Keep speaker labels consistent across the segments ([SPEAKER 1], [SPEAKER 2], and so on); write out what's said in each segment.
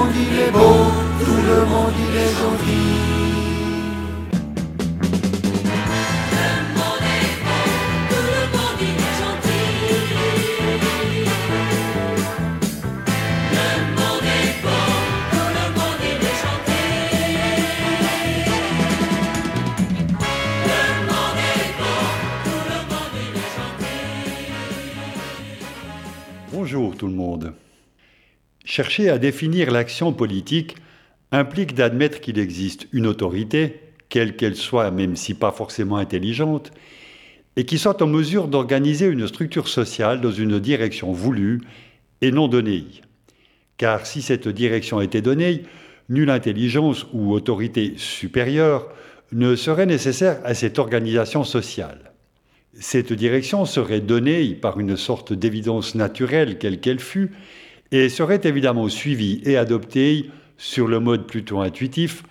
[SPEAKER 1] monde il est beau, tout le monde il est gentil.
[SPEAKER 2] Bonjour tout le monde. Chercher à définir l'action politique implique d'admettre qu'il existe une autorité, quelle qu'elle soit, même si pas forcément intelligente, et qui soit en mesure d'organiser une structure sociale dans une direction voulue et non donnée. Car si cette direction était donnée, nulle intelligence ou autorité supérieure ne serait nécessaire à cette organisation sociale. Cette direction serait donnée par une sorte d'évidence naturelle, quelle qu'elle fût, et serait évidemment suivie et adoptée sur le mode plutôt intuitif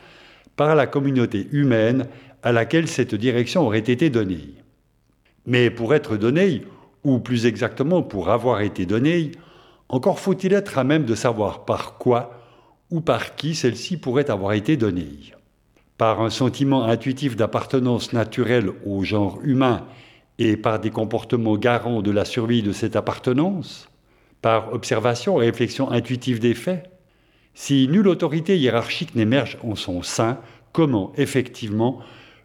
[SPEAKER 2] par la communauté humaine à laquelle cette direction aurait été donnée. Mais pour être donnée, ou plus exactement pour avoir été donnée, encore faut-il être à même de savoir par quoi ou par qui celle-ci pourrait avoir été donnée. Par un sentiment intuitif d'appartenance naturelle au genre humain et par des comportements garants de la survie de cette appartenance, par observation et réflexion intuitive des faits. Si nulle autorité hiérarchique n'émerge en son sein, comment effectivement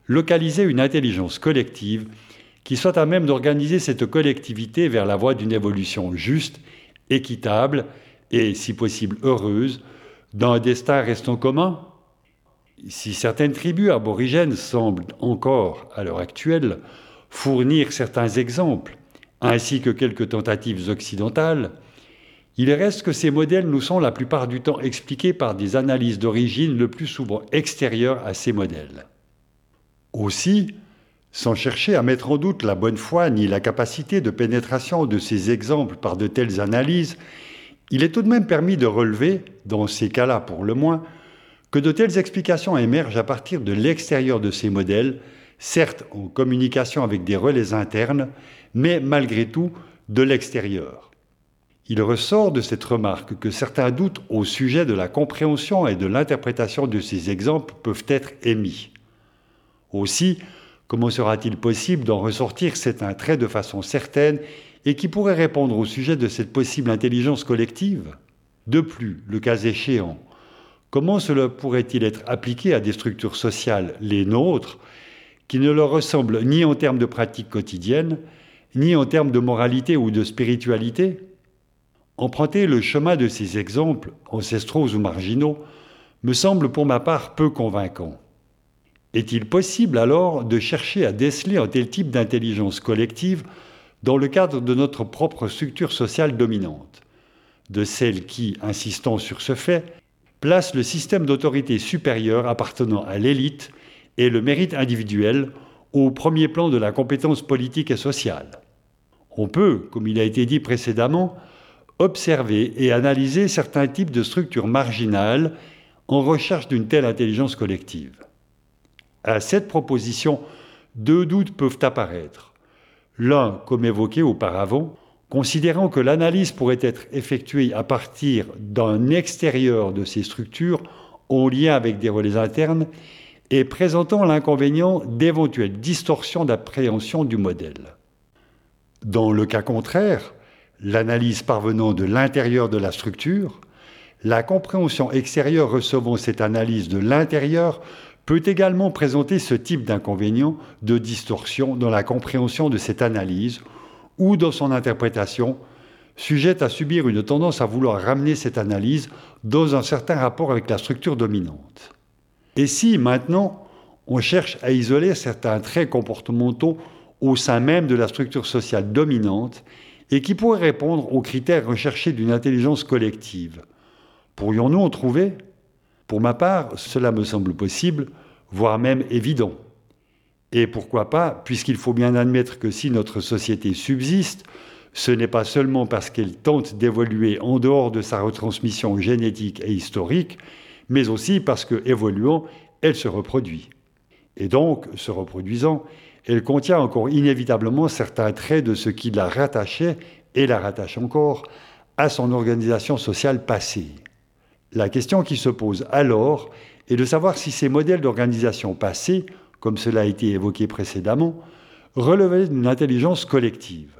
[SPEAKER 2] localiser une intelligence collective qui soit à même d'organiser cette collectivité vers la voie d'une évolution juste, équitable et, si possible, heureuse, dans un destin restant commun? Si certaines tribus aborigènes semblent encore, à l'heure actuelle, fournir certains exemples, ainsi que quelques tentatives occidentales, il reste que ces modèles nous sont la plupart du temps expliqués par des analyses d'origine le plus souvent extérieures à ces modèles. Aussi, sans chercher à mettre en doute la bonne foi ni la capacité de pénétration de ces exemples par de telles analyses, il est tout de même permis de relever, dans ces cas-là pour le moins, que de telles explications émergent à partir de l'extérieur de ces modèles certes en communication avec des relais internes, mais malgré tout de l'extérieur. Il ressort de cette remarque que certains doutes au sujet de la compréhension et de l'interprétation de ces exemples peuvent être émis. Aussi, comment sera-t-il possible d'en ressortir cet trait de façon certaine et qui pourrait répondre au sujet de cette possible intelligence collective? De plus, le cas échéant, comment cela pourrait-il être appliqué à des structures sociales, les nôtres, qui ne leur ressemblent ni en termes de pratique quotidienne, ni en termes de moralité ou de spiritualité? Emprunter le chemin de ces exemples, ancestraux ou marginaux, me semble pour ma part peu convaincant. Est-il possible alors de chercher à déceler un tel type d'intelligence collective dans le cadre de notre propre structure sociale dominante, de celle qui, insistant sur ce fait, place le système d'autorité supérieure appartenant à l'élite et le mérite individuel au premier plan de la compétence politique et sociale? On peut, comme il a été dit précédemment, observer et analyser certains types de structures marginales en recherche d'une telle intelligence collective. À cette proposition, deux doutes peuvent apparaître. L'un, comme évoqué auparavant, considérant que l'analyse pourrait être effectuée à partir d'un extérieur de ces structures en lien avec des relais internes et présentant l'inconvénient d'éventuelles distorsions d'appréhension du modèle. Dans le cas contraire, l'analyse parvenant de l'intérieur de la structure, la compréhension extérieure recevant cette analyse de l'intérieur peut également présenter ce type d'inconvénient de distorsion dans la compréhension de cette analyse ou dans son interprétation, sujette à subir une tendance à vouloir ramener cette analyse dans un certain rapport avec la structure dominante. Et si maintenant on cherche à isoler certains traits comportementaux au sein même de la structure sociale dominante et qui pourraient répondre aux critères recherchés d'une intelligence collective, pourrions-nous en trouver? Pour ma part, cela me semble possible, voire même évident. Et pourquoi pas, puisqu'il faut bien admettre que si notre société subsiste, ce n'est pas seulement parce qu'elle tente d'évoluer en dehors de sa retransmission génétique et historique, mais aussi parce que, évoluant, elle se reproduit. Et donc, se reproduisant, elle contient encore inévitablement certains traits de ce qui la rattachait, et la rattache encore, à son organisation sociale passée. La question qui se pose alors est de savoir si ces modèles d'organisation passés, comme cela a été évoqué précédemment, relevaient d'une intelligence collective.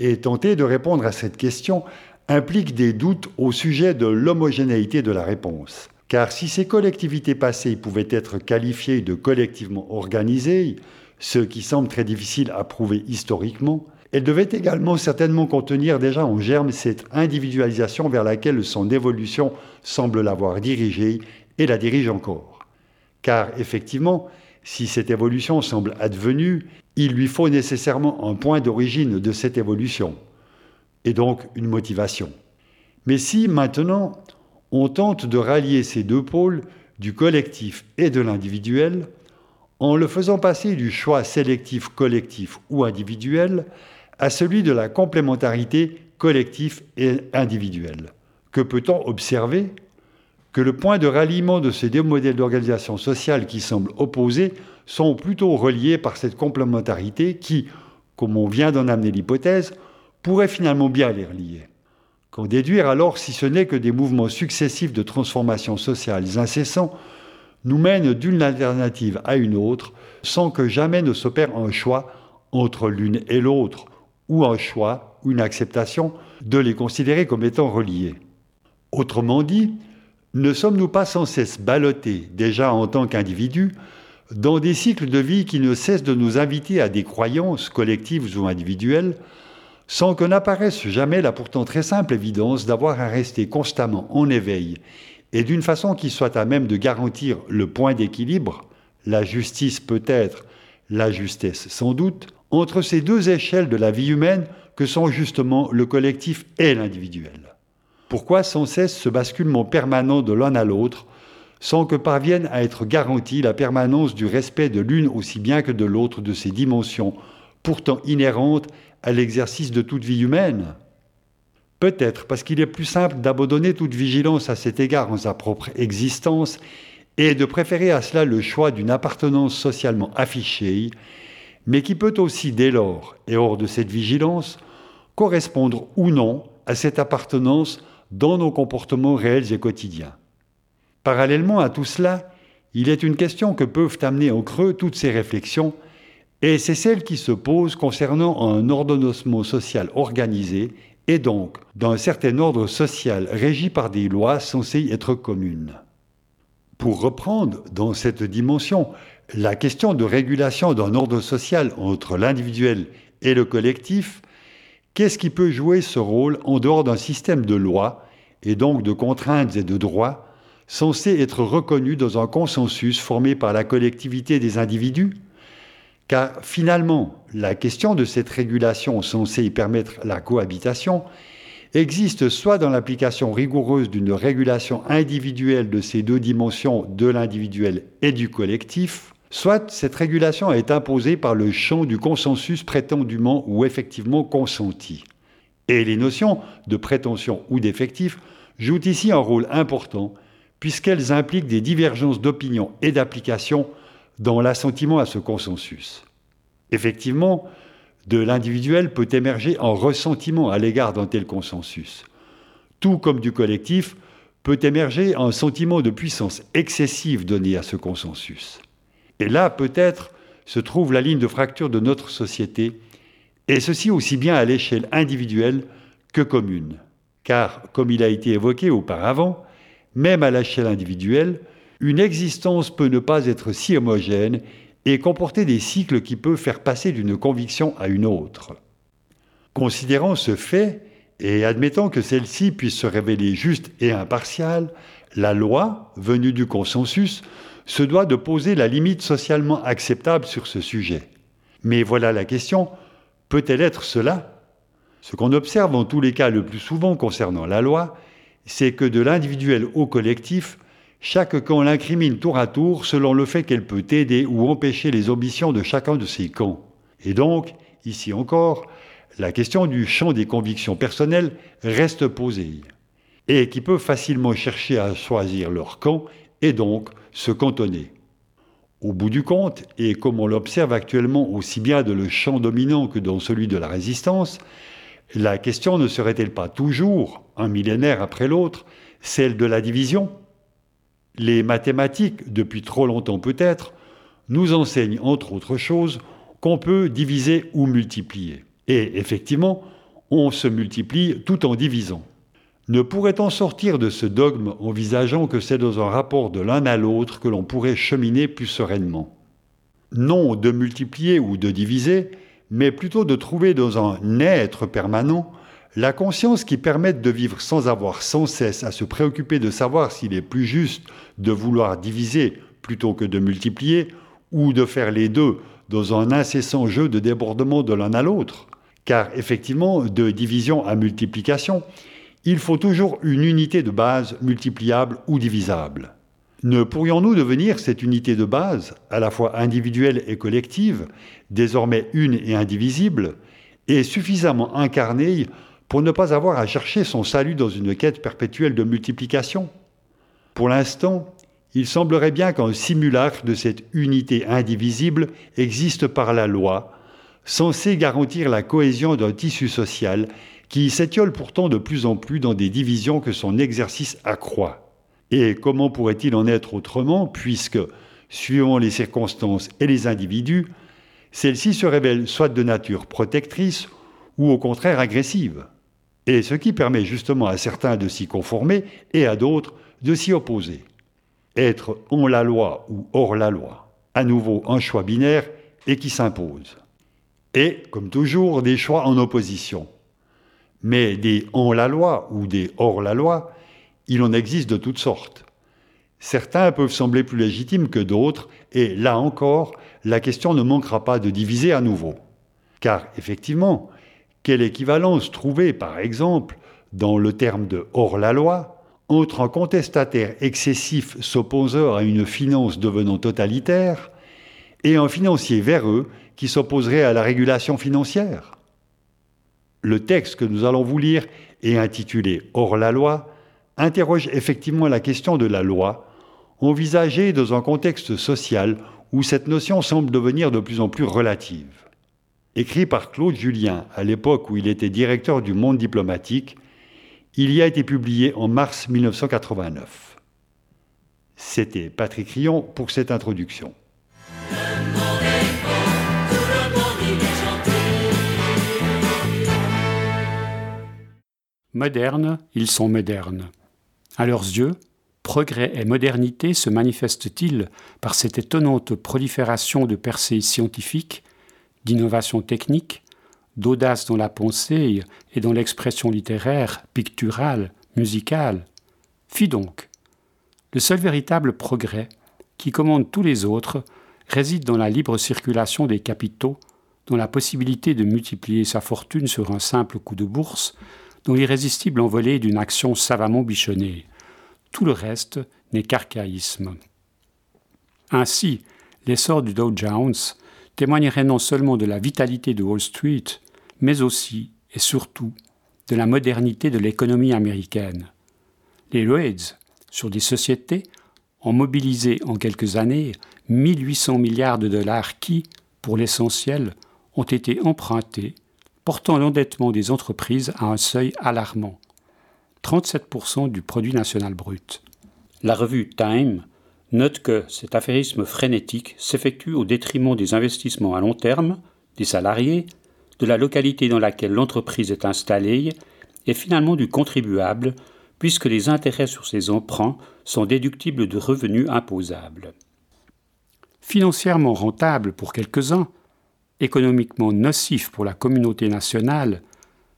[SPEAKER 2] Et tenter de répondre à cette question implique des doutes au sujet de l'homogénéité de la réponse. Car si ces collectivités passées pouvaient être qualifiées de collectivement organisées, ce qui semble très difficile à prouver historiquement, elles devaient également certainement contenir déjà en germe cette individualisation vers laquelle son évolution semble l'avoir dirigée et la dirige encore. Car effectivement, si cette évolution semble advenue, il lui faut nécessairement un point d'origine de cette évolution, et donc une motivation. Mais si maintenant on tente de rallier ces deux pôles, du collectif et de l'individuel, en le faisant passer du choix sélectif collectif ou individuel à celui de la complémentarité collectif et individuel. Que peut-on observer? Que le point de ralliement de ces deux modèles d'organisation sociale qui semblent opposés sont plutôt reliés par cette complémentarité qui, comme on vient d'en amener l'hypothèse, pourrait finalement bien les relier. Qu'en déduire alors si ce n'est que des mouvements successifs de transformation sociale incessants nous mènent d'une alternative à une autre sans que jamais ne s'opère un choix entre l'une et l'autre, ou un choix, ou une acceptation de les considérer comme étant reliés. Autrement dit, ne sommes-nous pas sans cesse ballottés, déjà en tant qu'individus, dans des cycles de vie qui ne cessent de nous inviter à des croyances collectives ou individuelles, sans que n'apparaisse jamais la pourtant très simple évidence d'avoir à rester constamment en éveil et d'une façon qui soit à même de garantir le point d'équilibre, la justice peut-être, la justesse sans doute, entre ces deux échelles de la vie humaine que sont justement le collectif et l'individuel. Pourquoi sans cesse ce basculement permanent de l'un à l'autre, sans que parvienne à être garantie la permanence du respect de l'une aussi bien que de l'autre de ces dimensions, pourtant inhérentes à l'exercice de toute vie humaine? Peut-être parce qu'il est plus simple d'abandonner toute vigilance à cet égard en sa propre existence et de préférer à cela le choix d'une appartenance socialement affichée mais qui peut aussi, dès lors, et hors de cette vigilance, correspondre ou non à cette appartenance dans nos comportements réels et quotidiens. Parallèlement à tout cela, il est une question que peuvent amener en creux toutes ces réflexions, et c'est celle qui se pose concernant un ordonnancement social organisé et donc d'un certain ordre social régi par des lois censées être communes. Pour reprendre dans cette dimension la question de régulation d'un ordre social entre l'individuel et le collectif, qu'est-ce qui peut jouer ce rôle en dehors d'un système de lois et donc de contraintes et de droits censés être reconnus dans un consensus formé par la collectivité des individus? Car finalement, la question de cette régulation censée y permettre la cohabitation existe soit dans l'application rigoureuse d'une régulation individuelle de ces deux dimensions de l'individuel et du collectif, soit cette régulation est imposée par le champ du consensus prétendument ou effectivement consenti. Et les notions de prétention ou d'effectif jouent ici un rôle important, puisqu'elles impliquent des divergences d'opinion et d'application dans l'assentiment à ce consensus. Effectivement, de l'individuel peut émerger un ressentiment à l'égard d'un tel consensus. Tout comme du collectif peut émerger un sentiment de puissance excessive donné à ce consensus. Et là, peut-être, se trouve la ligne de fracture de notre société, et ceci aussi bien à l'échelle individuelle que commune. Car, comme il a été évoqué auparavant, même à l'échelle individuelle, une existence peut ne pas être si homogène et comporter des cycles qui peuvent faire passer d'une conviction à une autre. Considérant ce fait, et admettant que celle-ci puisse se révéler juste et impartiale, la loi, venue du consensus, se doit de poser la limite socialement acceptable sur ce sujet. Mais voilà la question, peut-elle être cela? Ce qu'on observe en tous les cas le plus souvent concernant la loi, c'est que de l'individuel au collectif, chaque camp l'incrimine tour à tour selon le fait qu'elle peut aider ou empêcher les ambitions de chacun de ses camps. Et donc, ici encore, la question du champ des convictions personnelles reste posée, et qui peuvent facilement chercher à choisir leur camp et donc se cantonner. Au bout du compte, et comme on l'observe actuellement aussi bien dans le champ dominant que dans celui de la résistance, la question ne serait-elle pas toujours, un millénaire après l'autre, celle de la division? Les mathématiques, depuis trop longtemps peut-être, nous enseignent entre autres choses qu'on peut diviser ou multiplier. Et effectivement, on se multiplie tout en divisant. Ne pourrait-on sortir de ce dogme envisageant que c'est dans un rapport de l'un à l'autre que l'on pourrait cheminer plus sereinement? Non de multiplier ou de diviser, mais plutôt de trouver dans un être permanent la conscience qui permette de vivre sans avoir sans cesse à se préoccuper de savoir s'il est plus juste de vouloir diviser plutôt que de multiplier, ou de faire les deux dans un incessant jeu de débordement de l'un à l'autre. Car effectivement, de division à multiplication, il faut toujours une unité de base multipliable ou divisable. Ne pourrions-nous devenir cette unité de base, à la fois individuelle et collective, désormais une et indivisible, et suffisamment incarnée pour ne pas avoir à chercher son salut dans une quête perpétuelle de multiplication Pour l'instant, il semblerait bien qu'un simulacre de cette unité indivisible existe par la loi, censé garantir la cohésion d'un tissu social qui s'étiole pourtant de plus en plus dans des divisions que son exercice accroît. Et comment pourrait-il en être autrement, puisque, suivant les circonstances et les individus, celle-ci se révèle soit de nature protectrice ou au contraire agressive, et ce qui permet justement à certains de s'y conformer et à d'autres de s'y opposer. Être en la loi ou hors la loi, à nouveau un choix binaire et qui s'impose. Et, comme toujours, des choix en opposition. Mais des en la loi ou des hors la loi, il en existe de toutes sortes. Certains peuvent sembler plus légitimes que d'autres, et là encore, la question ne manquera pas de diviser à nouveau. Car effectivement, quelle équivalence trouver, par exemple, dans le terme de hors-la-loi, entre un contestataire excessif s'opposant à une finance devenant totalitaire et un financier véreux qui s'opposerait à la régulation financière? Le texte que nous allons vous lire et intitulé Hors-la-loi interroge effectivement la question de la loi, envisagée dans un contexte social où cette notion semble devenir de plus en plus relative écrit par Claude Julien à l'époque où il était directeur du Monde diplomatique, il y a été publié en mars 1989. C'était Patrick Rion pour cette introduction.
[SPEAKER 3] Modernes, ils sont modernes. À leurs yeux, progrès et modernité se manifestent-ils par cette étonnante prolifération de percées scientifiques d'innovation technique, d'audace dans la pensée et dans l'expression littéraire, picturale, musicale. Fi donc. Le seul véritable progrès, qui commande tous les autres, réside dans la libre circulation des capitaux, dans la possibilité de multiplier sa fortune sur un simple coup de bourse, dans l'irrésistible envolée d'une action savamment bichonnée. Tout le reste n'est qu'archaïsme. Ainsi, l'essor du Dow Jones, témoignerait non seulement de la vitalité de Wall Street, mais aussi et surtout de la modernité de l'économie américaine. Les Lloyds, sur des sociétés, ont mobilisé en quelques années 1800 milliards de dollars qui, pour l'essentiel, ont été empruntés, portant l'endettement des entreprises à un seuil alarmant 37% du produit national brut. La revue Time note que cet affairisme frénétique s'effectue au détriment des investissements à long terme, des salariés, de la localité dans laquelle l'entreprise est installée et finalement du contribuable, puisque les intérêts sur ces emprunts sont déductibles de revenus imposables. Financièrement rentable pour quelques-uns, économiquement nocif pour la communauté nationale,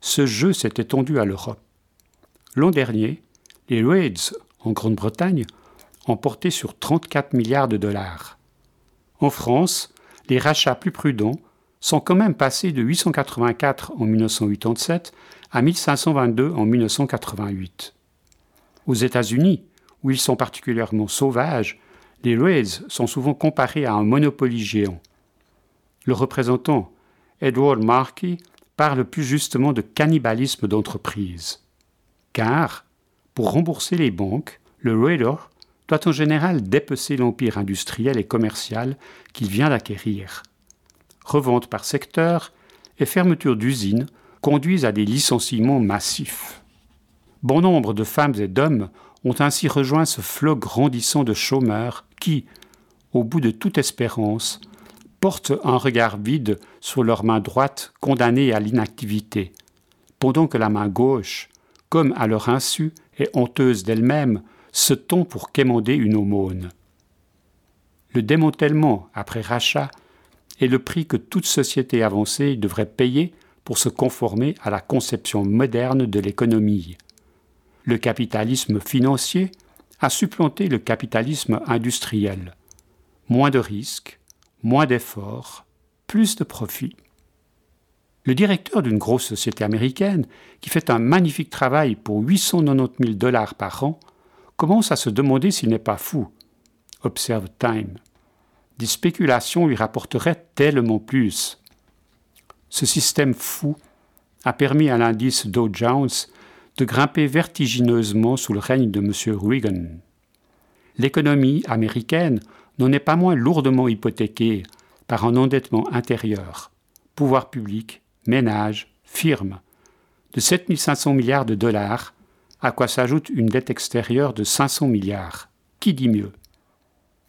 [SPEAKER 3] ce jeu s'est étendu à l'Europe. L'an dernier, les Lloyds, en Grande-Bretagne, emporté sur 34 milliards de dollars. En France, les rachats plus prudents sont quand même passés de 884 en 1987 à 1522 en 1988. Aux États-Unis, où ils sont particulièrement sauvages, les Lloyds sont souvent comparés à un monopoly géant. Le représentant Edward Markey parle plus justement de cannibalisme d'entreprise. Car, pour rembourser les banques, le Raider doit en général dépecer l'empire industriel et commercial qu'il vient d'acquérir. Revente par secteur et fermeture d'usines conduisent à des licenciements massifs. Bon nombre de femmes et d'hommes ont ainsi rejoint ce flot grandissant de chômeurs qui, au bout de toute espérance, portent un regard vide sur leur main droite condamnée à l'inactivité, pendant que la main gauche, comme à leur insu, est honteuse d'elle-même, se tond pour quémander une aumône? Le démantèlement après rachat est le prix que toute société avancée devrait payer pour se conformer à la conception moderne de l'économie. Le capitalisme financier a supplanté le capitalisme industriel. Moins de risques, moins d'efforts, plus de profits. Le directeur d'une grosse société américaine, qui fait un magnifique travail pour 890 000 dollars par an, commence à se demander s'il n'est pas fou? Observe Time. Des spéculations lui rapporteraient tellement plus. Ce système fou a permis à l'indice Dow Jones de grimper vertigineusement sous le règne de M. Reagan. L'économie américaine n'en est pas moins lourdement hypothéquée par un endettement intérieur, pouvoir public ménages, firmes, de 7500 milliards de dollars, à quoi s'ajoute une dette extérieure de 500 milliards. Qui dit mieux?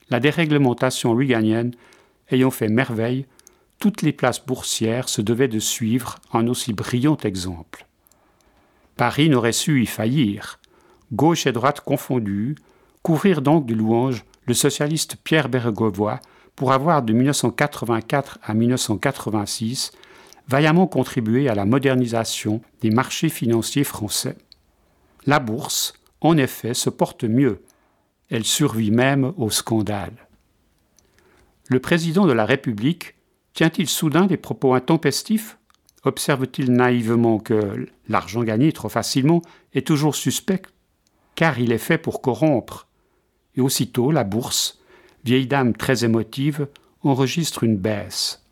[SPEAKER 3] La déréglementation reaganienne ayant fait merveille, toutes les places boursières se devaient de suivre un aussi brillant exemple. Paris n'aurait su y faillir. Gauche et droite confondues, couvrir donc de louanges le socialiste Pierre Bergovois pour avoir de 1984 à 1986 vaillamment contribué à la modernisation des marchés financiers français. La bourse, en effet, se porte mieux. Elle survit même au scandale. Le président de la République tient-il soudain des propos intempestifs? Observe-t-il naïvement que l'argent gagné trop facilement est toujours suspect, car il est fait pour corrompre Et aussitôt, la bourse, vieille dame très émotive, enregistre une baisse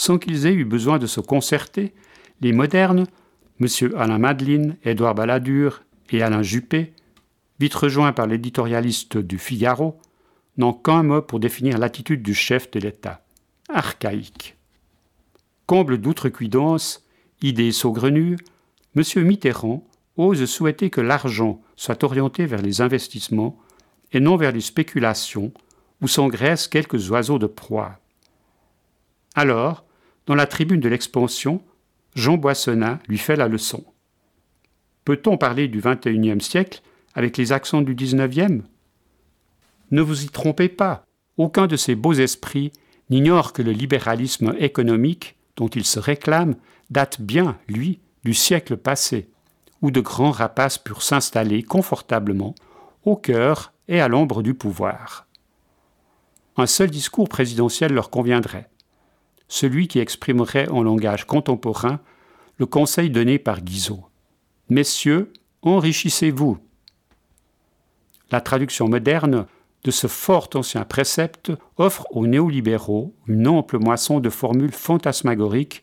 [SPEAKER 3] sans qu'ils aient eu besoin de se concerter, les modernes, M. Alain Madeline, Édouard Balladur et Alain Juppé, vite rejoints par l'éditorialiste du Figaro, n'ont qu'un mot pour définir l'attitude du chef de l'État archaïque. Comble d'outrecuidance, idée saugrenue, M. Mitterrand ose souhaiter que l'argent soit orienté vers les investissements et non vers les spéculations où s'engraissent quelques oiseaux de proie. Alors, dans la tribune de l'expansion, Jean Boissonnat lui fait la leçon. Peut-on parler du XXIe siècle avec les accents du XIXe Ne vous y trompez pas, aucun de ces beaux esprits n'ignore que le libéralisme économique dont il se réclame date bien, lui, du siècle passé, où de grands rapaces purent s'installer confortablement au cœur et à l'ombre du pouvoir. Un seul discours présidentiel leur conviendrait celui qui exprimerait en langage contemporain le conseil donné par Guizot. Messieurs, enrichissez-vous. La traduction moderne de ce fort ancien précepte offre aux néolibéraux une ample moisson de formules fantasmagoriques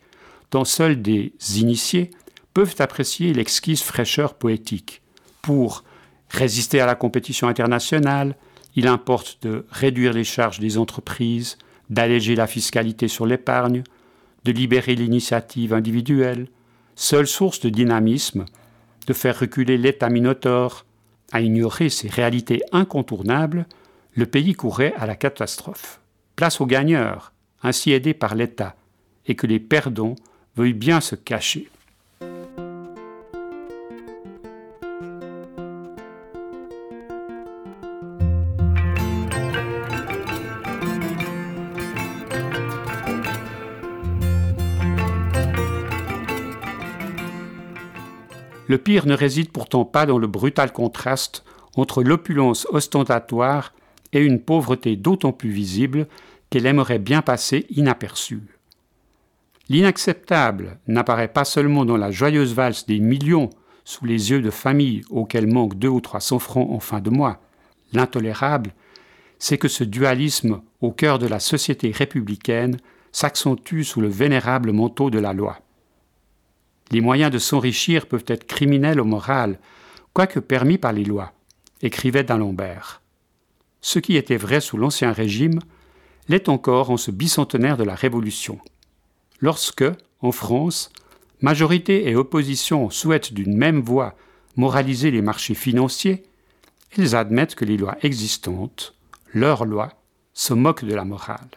[SPEAKER 3] dont seuls des initiés peuvent apprécier l'exquise fraîcheur poétique. Pour résister à la compétition internationale, il importe de réduire les charges des entreprises, d'alléger la fiscalité sur l'épargne, de libérer l'initiative individuelle, seule source de dynamisme, de faire reculer l'État minotaure, à ignorer ces réalités incontournables, le pays courait à la catastrophe. Place aux gagneurs, ainsi aidés par l'État, et que les perdants veuillent bien se cacher. Le pire ne réside pourtant pas dans le brutal contraste entre l'opulence ostentatoire et une pauvreté d'autant plus visible qu'elle aimerait bien passer inaperçue. L'inacceptable n'apparaît pas seulement dans la joyeuse valse des millions sous les yeux de familles auxquelles manquent deux ou trois cents francs en fin de mois. L'intolérable, c'est que ce dualisme au cœur de la société républicaine s'accentue sous le vénérable manteau de la loi. Les moyens de s'enrichir peuvent être criminels au moral, quoique permis par les lois, écrivait d'Alembert. Ce qui était vrai sous l'Ancien Régime l'est encore en ce bicentenaire de la Révolution. Lorsque, en France, majorité et opposition souhaitent d'une même voix moraliser les marchés financiers, ils admettent que les lois existantes, leurs lois, se moquent de la morale.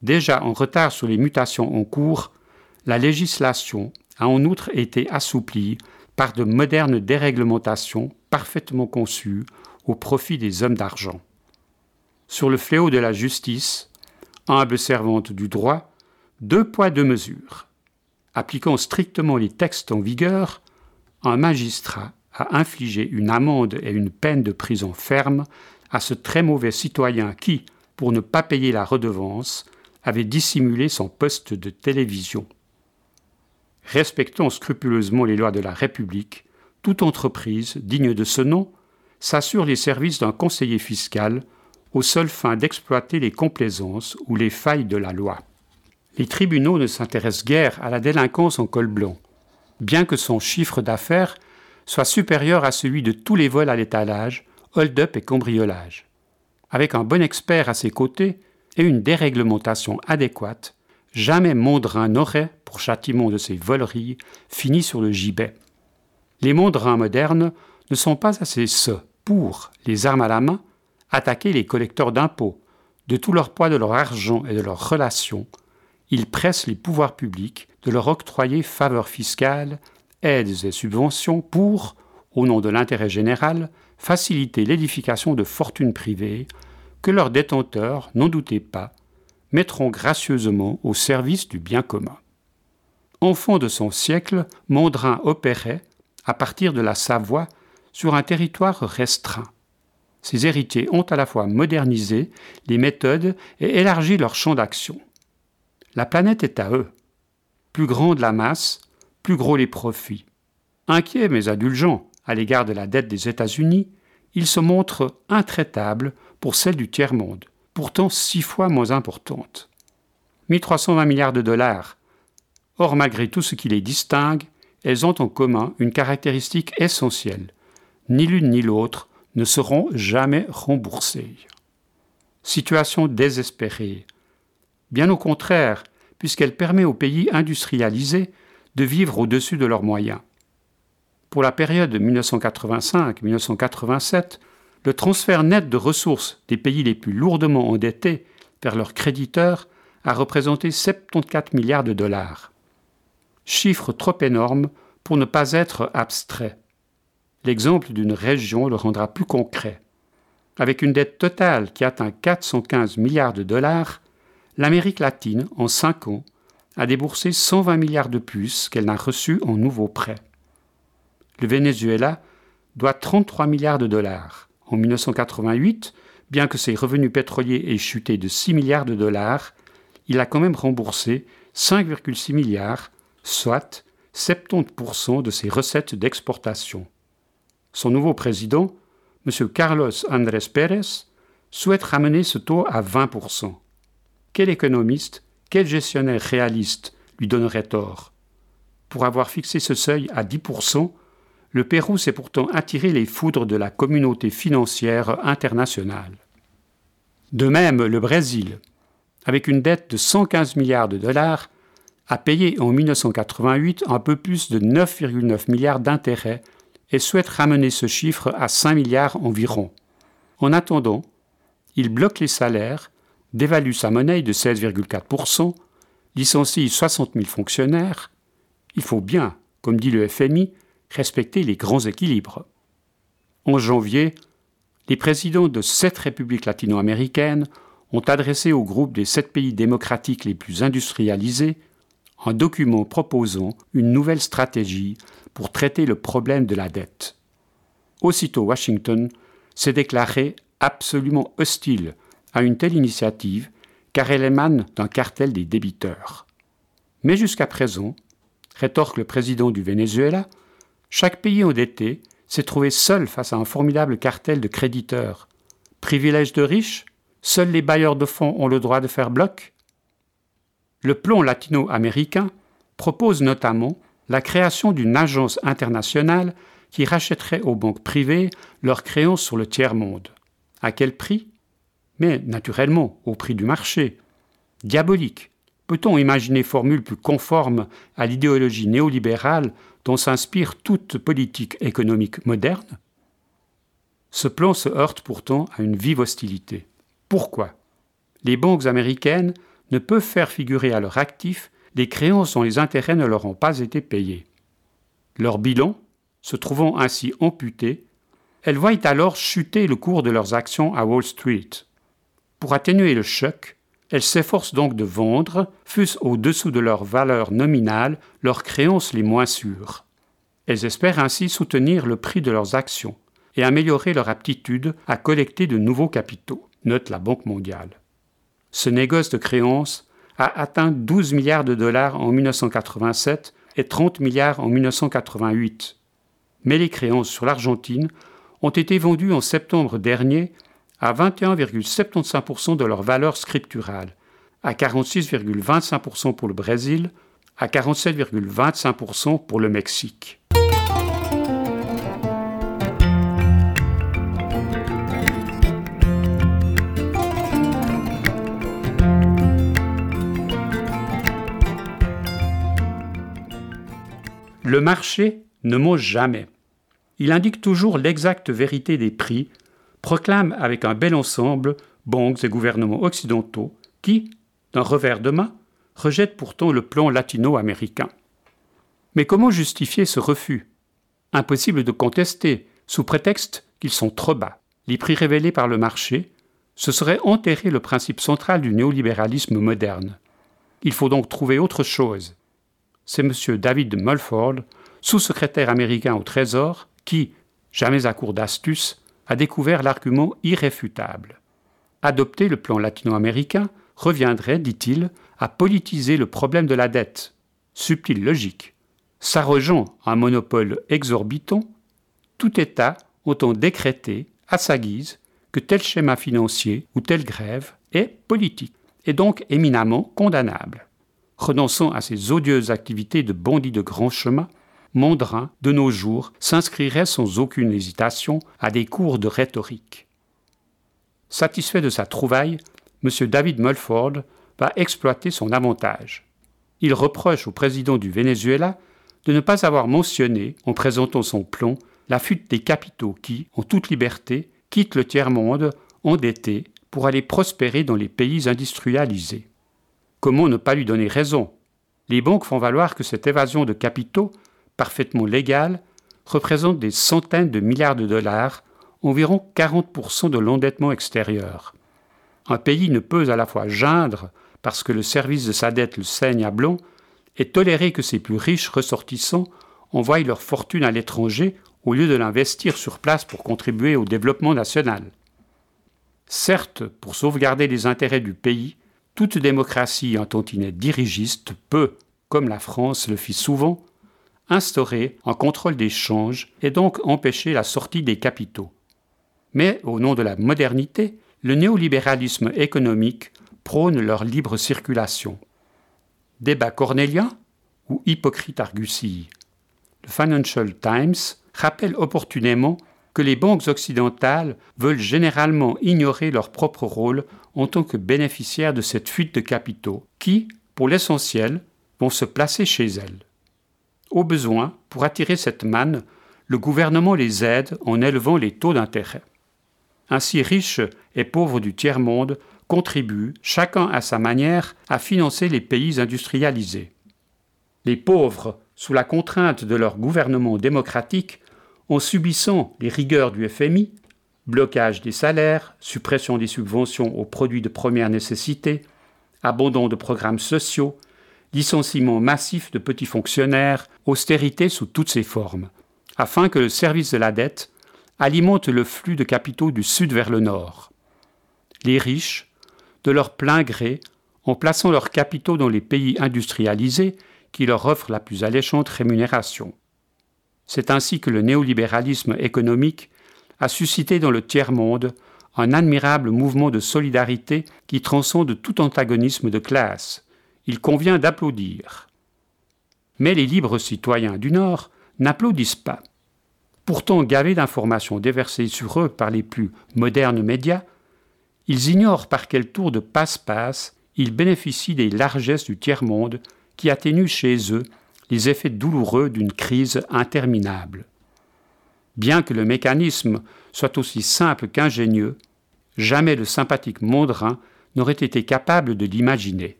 [SPEAKER 3] Déjà en retard sur les mutations en cours, la législation a en outre été assouplie par de modernes déréglementations parfaitement conçues au profit des hommes d'argent. Sur le fléau de la justice, humble servante du droit, deux poids, deux mesures. Appliquant strictement les textes en vigueur, un magistrat a infligé une amende et une peine de prison ferme à ce très mauvais citoyen qui, pour ne pas payer la redevance, avait dissimulé son poste de télévision. Respectant scrupuleusement les lois de la République, toute entreprise digne de ce nom s'assure les services d'un conseiller fiscal aux seules fins d'exploiter les complaisances ou les failles de la loi. Les tribunaux ne s'intéressent guère à la délinquance en col blanc, bien que son chiffre d'affaires soit supérieur à celui de tous les vols à l'étalage, hold-up et cambriolage. Avec un bon expert à ses côtés et une déréglementation adéquate, jamais Mondrin n'aurait, pour châtiment de ses voleries, fini sur le gibet. Les Mondrins modernes ne sont pas assez sots pour, les armes à la main, attaquer les collecteurs d'impôts. De tout leur poids de leur argent et de leurs relations, ils pressent les pouvoirs publics de leur octroyer faveurs fiscales, aides et subventions pour, au nom de l'intérêt général, faciliter l'édification de fortunes privées que leurs détenteurs, n'en doutez pas, mettront gracieusement au service du bien commun. Enfant de son siècle, Mondrin opérait, à partir de la Savoie, sur un territoire restreint. Ses héritiers ont à la fois modernisé les méthodes et élargi leur champ d'action. La planète est à eux. Plus grande la masse, plus gros les profits. Inquiets mais indulgents à l'égard de la dette des États-Unis, ils se montrent intraitables pour celle du tiers-monde, pourtant six fois moins importante. 1320 milliards de dollars. Or, malgré tout ce qui les distingue, elles ont en commun une caractéristique essentielle. Ni l'une ni l'autre ne seront jamais remboursées. Situation désespérée. Bien au contraire, puisqu'elle permet aux pays industrialisés de vivre au-dessus de leurs moyens. Pour la période 1985-1987, le transfert net de ressources des pays les plus lourdement endettés vers leurs créditeurs a représenté 74 milliards de dollars. Chiffre trop énorme pour ne pas être abstrait. L'exemple d'une région le rendra plus concret. Avec une dette totale qui atteint 415 milliards de dollars, l'Amérique latine, en cinq ans, a déboursé 120 milliards de plus qu'elle n'a reçu en nouveaux prêts. Le Venezuela doit 33 milliards de dollars. En 1988, bien que ses revenus pétroliers aient chuté de 6 milliards de dollars, il a quand même remboursé 5,6 milliards, soit 70% de ses recettes d'exportation. Son nouveau président, M. Carlos Andrés Pérez, souhaite ramener ce taux à 20%. Quel économiste, quel gestionnaire réaliste lui donnerait tort? Pour avoir fixé ce seuil à 10%, le Pérou s'est pourtant attiré les foudres de la communauté financière internationale. De même, le Brésil, avec une dette de 115 milliards de dollars, a payé en 1988 un peu plus de 9,9 milliards d'intérêts et souhaite ramener ce chiffre à 5 milliards environ. En attendant, il bloque les salaires, dévalue sa monnaie de 16,4%, licencie 60 000 fonctionnaires. Il faut bien, comme dit le FMI, respecter les grands équilibres. En janvier, les présidents de sept républiques latino-américaines ont adressé au groupe des sept pays démocratiques les plus industrialisés un document proposant une nouvelle stratégie pour traiter le problème de la dette. Aussitôt Washington s'est déclaré absolument hostile à une telle initiative car elle émane d'un cartel des débiteurs. Mais jusqu'à présent, rétorque le président du Venezuela, chaque pays endetté s'est trouvé seul face à un formidable cartel de créditeurs. Privilège de riches Seuls les bailleurs de fonds ont le droit de faire bloc Le plomb latino-américain propose notamment la création d'une agence internationale qui rachèterait aux banques privées leurs créances sur le tiers-monde. À quel prix? Mais naturellement au prix du marché. Diabolique. Peut-on imaginer formule plus conforme à l'idéologie néolibérale dont s'inspire toute politique économique moderne? Ce plan se heurte pourtant à une vive hostilité. Pourquoi? Les banques américaines ne peuvent faire figurer à leur actif des créances dont les intérêts ne leur ont pas été payés. Leur bilan, se trouvant ainsi amputé, elles voient alors chuter le cours de leurs actions à Wall Street. Pour atténuer le choc, elles s'efforcent donc de vendre, fût-ce au-dessous de leur valeur nominale, leurs créances les moins sûres. Elles espèrent ainsi soutenir le prix de leurs actions et améliorer leur aptitude à collecter de nouveaux capitaux, note la Banque mondiale. Ce négoce de créances a atteint 12 milliards de dollars en 1987 et 30 milliards en 1988. Mais les créances sur l'Argentine ont été vendues en septembre dernier à 21,75% de leur valeur scripturale, à 46,25% pour le Brésil, à 47,25% pour le Mexique. Le marché ne ment jamais. Il indique toujours l'exacte vérité des prix, proclame avec un bel ensemble banques et gouvernements occidentaux qui, d'un revers de main, rejettent pourtant le plan latino-américain. Mais comment justifier ce refus? Impossible de contester, sous prétexte qu'ils sont trop bas. Les prix révélés par le marché, ce serait enterrer le principe central du néolibéralisme moderne. Il faut donc trouver autre chose c'est M. David Mulford, sous-secrétaire américain au Trésor, qui, jamais à court d'astuce, a découvert l'argument irréfutable. Adopter le plan latino-américain reviendrait, dit-il, à politiser le problème de la dette. Subtile logique. S'arrogeant un monopole exorbitant, tout État autant décrété, à sa guise, que tel schéma financier ou telle grève est politique, et donc éminemment condamnable renonçant à ces odieuses activités de bandits de grand chemin, Mondrin, de nos jours, s'inscrirait sans aucune hésitation à des cours de rhétorique. Satisfait de sa trouvaille, M. David Mulford va exploiter son avantage. Il reproche au président du Venezuela de ne pas avoir mentionné, en présentant son plan, la fuite des capitaux qui, en toute liberté, quittent le tiers-monde endetté pour aller prospérer dans les pays industrialisés. Comment ne pas lui donner raison? Les banques font valoir que cette évasion de capitaux, parfaitement légale, représente des centaines de milliards de dollars, environ 40% de l'endettement extérieur. Un pays ne peut à la fois geindre parce que le service de sa dette le saigne à blanc et tolérer que ses plus riches ressortissants envoient leur fortune à l'étranger au lieu de l'investir sur place pour contribuer au développement national. Certes, pour sauvegarder les intérêts du pays, toute démocratie en tantinet dirigiste peut, comme la France le fit souvent, instaurer un contrôle des changes et donc empêcher la sortie des capitaux. Mais au nom de la modernité, le néolibéralisme économique prône leur libre circulation. Débat cornélien ou hypocrite argusille Le Financial Times rappelle opportunément que les banques occidentales veulent généralement ignorer leur propre rôle en tant que bénéficiaires de cette fuite de capitaux qui, pour l'essentiel, vont se placer chez elles. Au besoin, pour attirer cette manne, le gouvernement les aide en élevant les taux d'intérêt. Ainsi riches et pauvres du tiers-monde contribuent, chacun à sa manière, à financer les pays industrialisés. Les pauvres, sous la contrainte de leur gouvernement démocratique, en subissant les rigueurs du FMI, blocage des salaires, suppression des subventions aux produits de première nécessité, abandon de programmes sociaux, licenciement massif de petits fonctionnaires, austérité sous toutes ses formes, afin que le service de la dette alimente le flux de capitaux du sud vers le nord. Les riches, de leur plein gré, en plaçant leurs capitaux dans les pays industrialisés qui leur offrent la plus alléchante rémunération. C'est ainsi que le néolibéralisme économique a suscité dans le tiers-monde un admirable mouvement de solidarité qui transcende tout antagonisme de classe. Il convient d'applaudir. Mais les libres citoyens du Nord n'applaudissent pas. Pourtant gavés d'informations déversées sur eux par les plus modernes médias, ils ignorent par quel tour de passe-passe ils bénéficient des largesses du tiers-monde qui atténuent chez eux les effets douloureux d'une crise interminable. Bien que le mécanisme soit aussi simple qu'ingénieux, jamais le sympathique Mondrin n'aurait été capable de l'imaginer.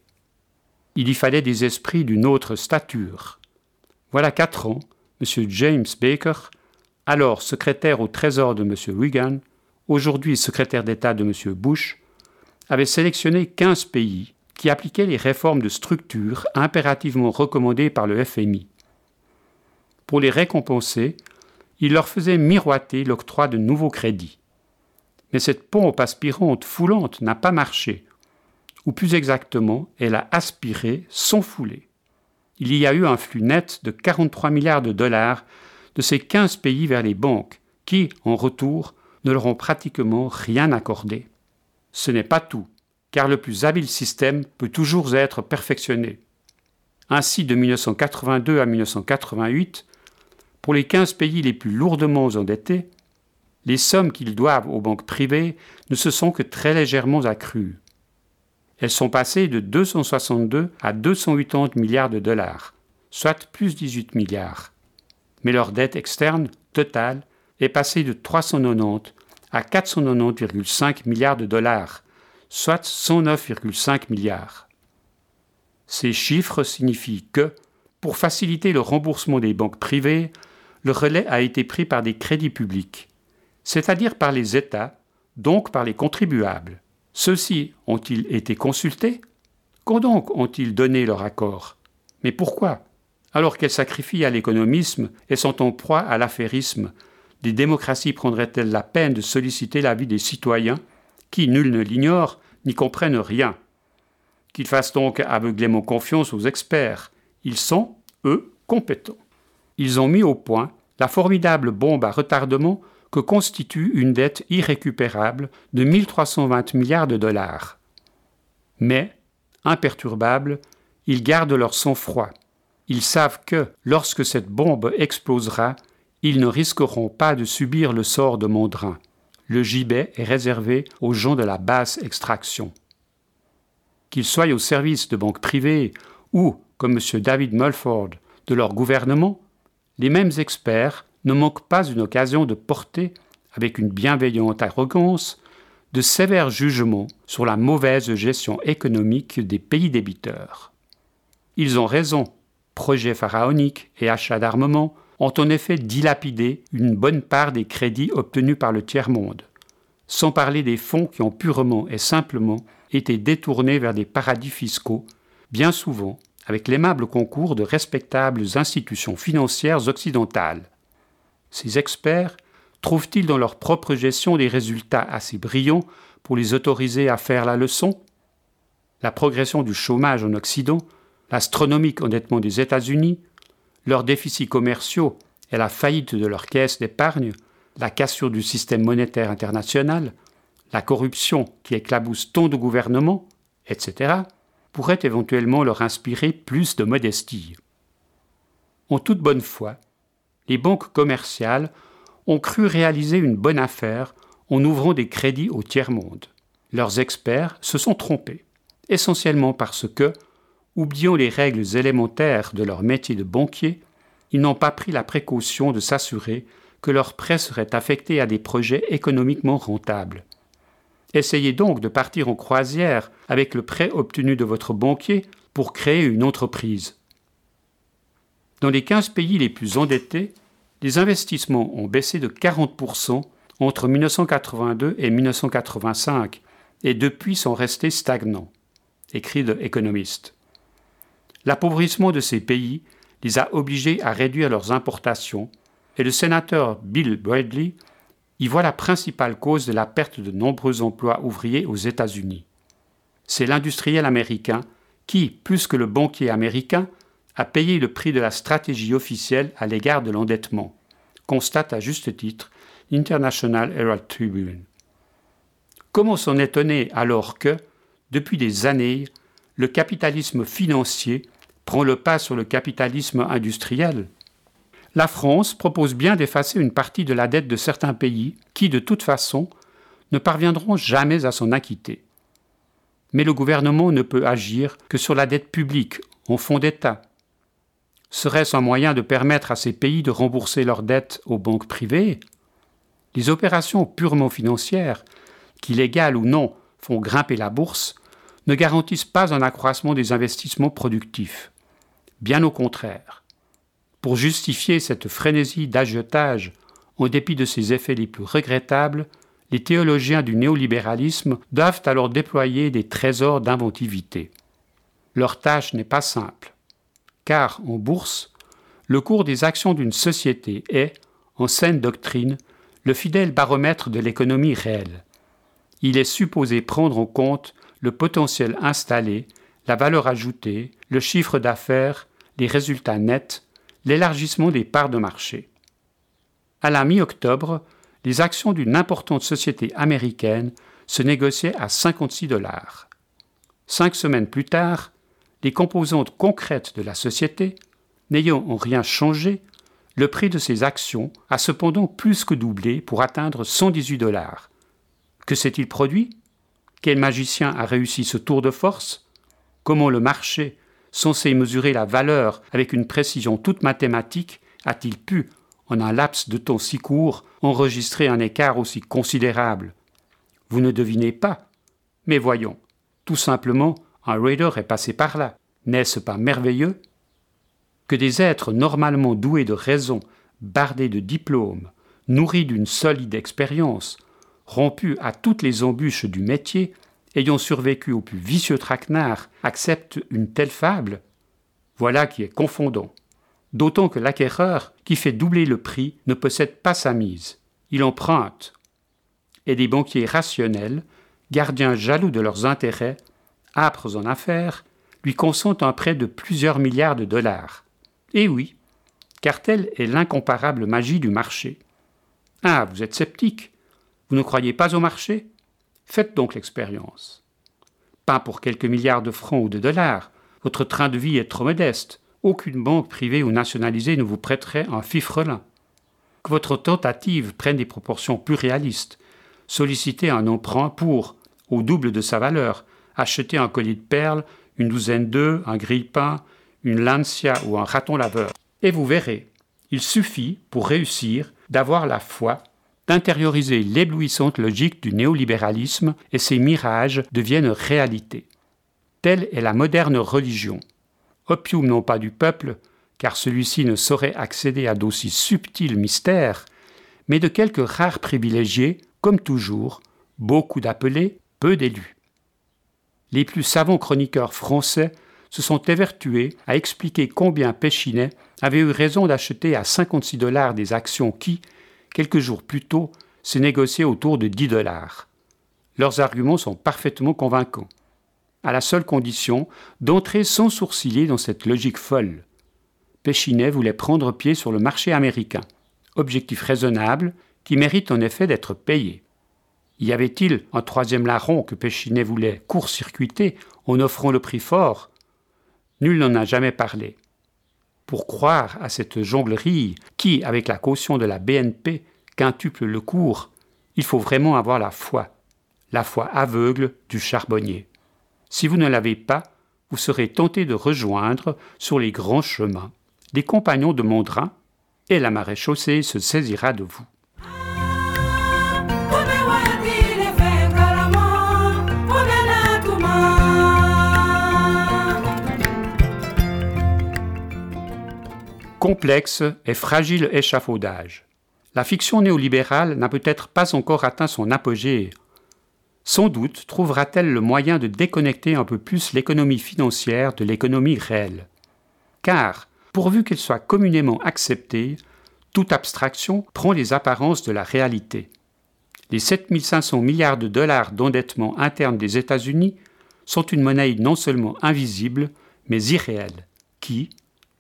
[SPEAKER 3] Il y fallait des esprits d'une autre stature. Voilà quatre ans, M. James Baker, alors secrétaire au Trésor de M. Reagan, aujourd'hui secrétaire d'État de M. Bush, avait sélectionné 15 pays qui appliquaient les réformes de structure impérativement recommandées par le FMI. Pour les récompenser, il leur faisait miroiter l'octroi de nouveaux crédits. Mais cette pompe aspirante foulante n'a pas marché, ou plus exactement, elle a aspiré sans fouler. Il y a eu un flux net de 43 milliards de dollars de ces 15 pays vers les banques, qui, en retour, ne leur ont pratiquement rien accordé. Ce n'est pas tout, car le plus habile système peut toujours être perfectionné. Ainsi, de 1982 à 1988, pour les 15 pays les plus lourdement endettés, les sommes qu'ils doivent aux banques privées ne se sont que très légèrement accrues. Elles sont passées de 262 à 280 milliards de dollars, soit plus 18 milliards. Mais leur dette externe totale est passée de 390 à 490,5 milliards de dollars, soit 109,5 milliards. Ces chiffres signifient que, pour faciliter le remboursement des banques privées, le relais a été pris par des crédits publics, c'est-à-dire par les États, donc par les contribuables. Ceux-ci ont-ils été consultés? Quand donc ont-ils donné leur accord? Mais pourquoi? Alors qu'elles sacrifient à l'économisme et sont en proie à l'affairisme, des démocraties prendraient-elles la peine de solliciter l'avis des citoyens, qui, nul ne l'ignore, n'y comprennent rien Qu'ils fassent donc aveuglément confiance aux experts. Ils sont, eux, compétents. Ils ont mis au point la formidable bombe à retardement que constitue une dette irrécupérable de 1320 milliards de dollars. Mais, imperturbables, ils gardent leur sang-froid. Ils savent que, lorsque cette bombe explosera, ils ne risqueront pas de subir le sort de Mondrin. Le gibet est réservé aux gens de la basse extraction. Qu'ils soient au service de banques privées ou, comme M. David Mulford, de leur gouvernement, les mêmes experts ne manque pas une occasion de porter, avec une bienveillante arrogance, de sévères jugements sur la mauvaise gestion économique des pays débiteurs. Ils ont raison. Projets pharaoniques et achats d'armement ont en effet dilapidé une bonne part des crédits obtenus par le tiers-monde, sans parler des fonds qui ont purement et simplement été détournés vers des paradis fiscaux, bien souvent avec l'aimable concours de respectables institutions financières occidentales. Ces experts trouvent-ils dans leur propre gestion des résultats assez brillants pour les autoriser à faire la leçon? La progression du chômage en Occident, l'astronomique endettement des États-Unis, leurs déficits commerciaux et la faillite de leur caisse d'épargne, la cassure du système monétaire international, la corruption qui éclabousse tant de gouvernements, etc., pourraient éventuellement leur inspirer plus de modestie. En toute bonne foi, les banques commerciales ont cru réaliser une bonne affaire en ouvrant des crédits au tiers-monde. Leurs experts se sont trompés, essentiellement parce que, oubliant les règles élémentaires de leur métier de banquier, ils n'ont pas pris la précaution de s'assurer que leurs prêts seraient affectés à des projets économiquement rentables. Essayez donc de partir en croisière avec le prêt obtenu de votre banquier pour créer une entreprise. Dans les 15 pays les plus endettés, les investissements ont baissé de 40% entre 1982 et 1985 et depuis sont restés stagnants, écrit The Economist. L'appauvrissement de ces pays les a obligés à réduire leurs importations et le sénateur Bill Bradley y voit la principale cause de la perte de nombreux emplois ouvriers aux États-Unis. C'est l'industriel américain qui, plus que le banquier américain, a payé le prix de la stratégie officielle à l'égard de l'endettement, constate à juste titre l'International Herald Tribune. Comment s'en étonner alors que, depuis des années, le capitalisme financier prend le pas sur le capitalisme industriel La France propose bien d'effacer une partie de la dette de certains pays qui, de toute façon, ne parviendront jamais à s'en acquitter. Mais le gouvernement ne peut agir que sur la dette publique, en fonds d'État, Serait-ce un moyen de permettre à ces pays de rembourser leurs dettes aux banques privées? Les opérations purement financières, qui légales ou non font grimper la bourse, ne garantissent pas un accroissement des investissements productifs. Bien au contraire. Pour justifier cette frénésie d'agiotage, en dépit de ses effets les plus regrettables, les théologiens du néolibéralisme doivent alors déployer des trésors d'inventivité. Leur tâche n'est pas simple, car en bourse, le cours des actions d'une société est, en saine doctrine, le fidèle baromètre de l'économie réelle. Il est supposé prendre en compte le potentiel installé, la valeur ajoutée, le chiffre d'affaires, les résultats nets, l'élargissement des parts de marché. À la mi-octobre, les actions d'une importante société américaine se négociaient à 56 dollars. Cinq semaines plus tard, les composantes concrètes de la société, n'ayant en rien changé, le prix de ces actions a cependant plus que doublé pour atteindre 118 dollars. Que s'est-il produit? Quel magicien a réussi ce tour de force? Comment le marché, censé mesurer la valeur avec une précision toute mathématique, a-t-il pu, en un laps de temps si court, enregistrer un écart aussi considérable? Vous ne devinez pas. Mais voyons, tout simplement, un raider est passé par là. N'est-ce pas merveilleux? Que des êtres normalement doués de raison, bardés de diplômes, nourris d'une solide expérience, rompus à toutes les embûches du métier, ayant survécu au plus vicieux traquenard, acceptent une telle fable Voilà qui est confondant d'autant que l'acquéreur, qui fait doubler le prix, ne possède pas sa mise. Il emprunte. Et des banquiers rationnels, gardiens jaloux de leurs intérêts, âpres en affaires, lui consentent un prêt de plusieurs milliards de dollars. Et oui, car telle est l'incomparable magie du marché. Ah, vous êtes sceptique Vous ne croyez pas au marché? Faites donc l'expérience. Pas pour quelques milliards de francs ou de dollars, votre train de vie est trop modeste, aucune banque privée ou nationalisée ne vous prêterait un fifrelin. Que votre tentative prenne des proportions plus réalistes. Sollicitez un emprunt pour, au double de sa valeur, acheter un collier de perles, une douzaine d'œufs, un grille-pain, une lancia ou un raton laveur. Et vous verrez, il suffit, pour réussir, d'avoir la foi, d'intérioriser l'éblouissante logique du néolibéralisme et ses mirages deviennent réalité. Telle est la moderne religion opium non pas du peuple, car celui-ci ne saurait accéder à d'aussi subtils mystères, mais de quelques rares privilégiés, comme toujours, beaucoup d'appelés, peu d'élus. Les plus savants chroniqueurs français se sont évertués à expliquer combien Péchinet avait eu raison d'acheter à 56 dollars des actions qui, quelques jours plus tôt, se négociaient autour de 10 dollars. Leurs arguments sont parfaitement convaincants à la seule condition d'entrer sans sourciller dans cette logique folle. Péchinet voulait prendre pied sur le marché américain, objectif raisonnable qui mérite en effet d'être payé. Y avait-il un troisième larron que Péchinet voulait court-circuiter en offrant le prix fort? Nul n'en a jamais parlé. Pour croire à cette jonglerie qui, avec la caution de la BNP, quintuple le cours, il faut vraiment avoir la foi, la foi aveugle du charbonnier. Si vous ne l'avez pas, vous serez tenté de rejoindre sur les grands chemins des compagnons de Mondrin, et la marée chaussée se saisira de vous. Complexe et fragile échafaudage. La fiction néolibérale n'a peut-être pas encore atteint son apogée sans doute trouvera-t-elle le moyen de déconnecter un peu plus l'économie financière de l'économie réelle. Car, pourvu qu'elle soit communément acceptée, toute abstraction prend les apparences de la réalité. Les 7500 milliards de dollars d'endettement interne des États-Unis sont une monnaie non seulement invisible, mais irréelle, qui,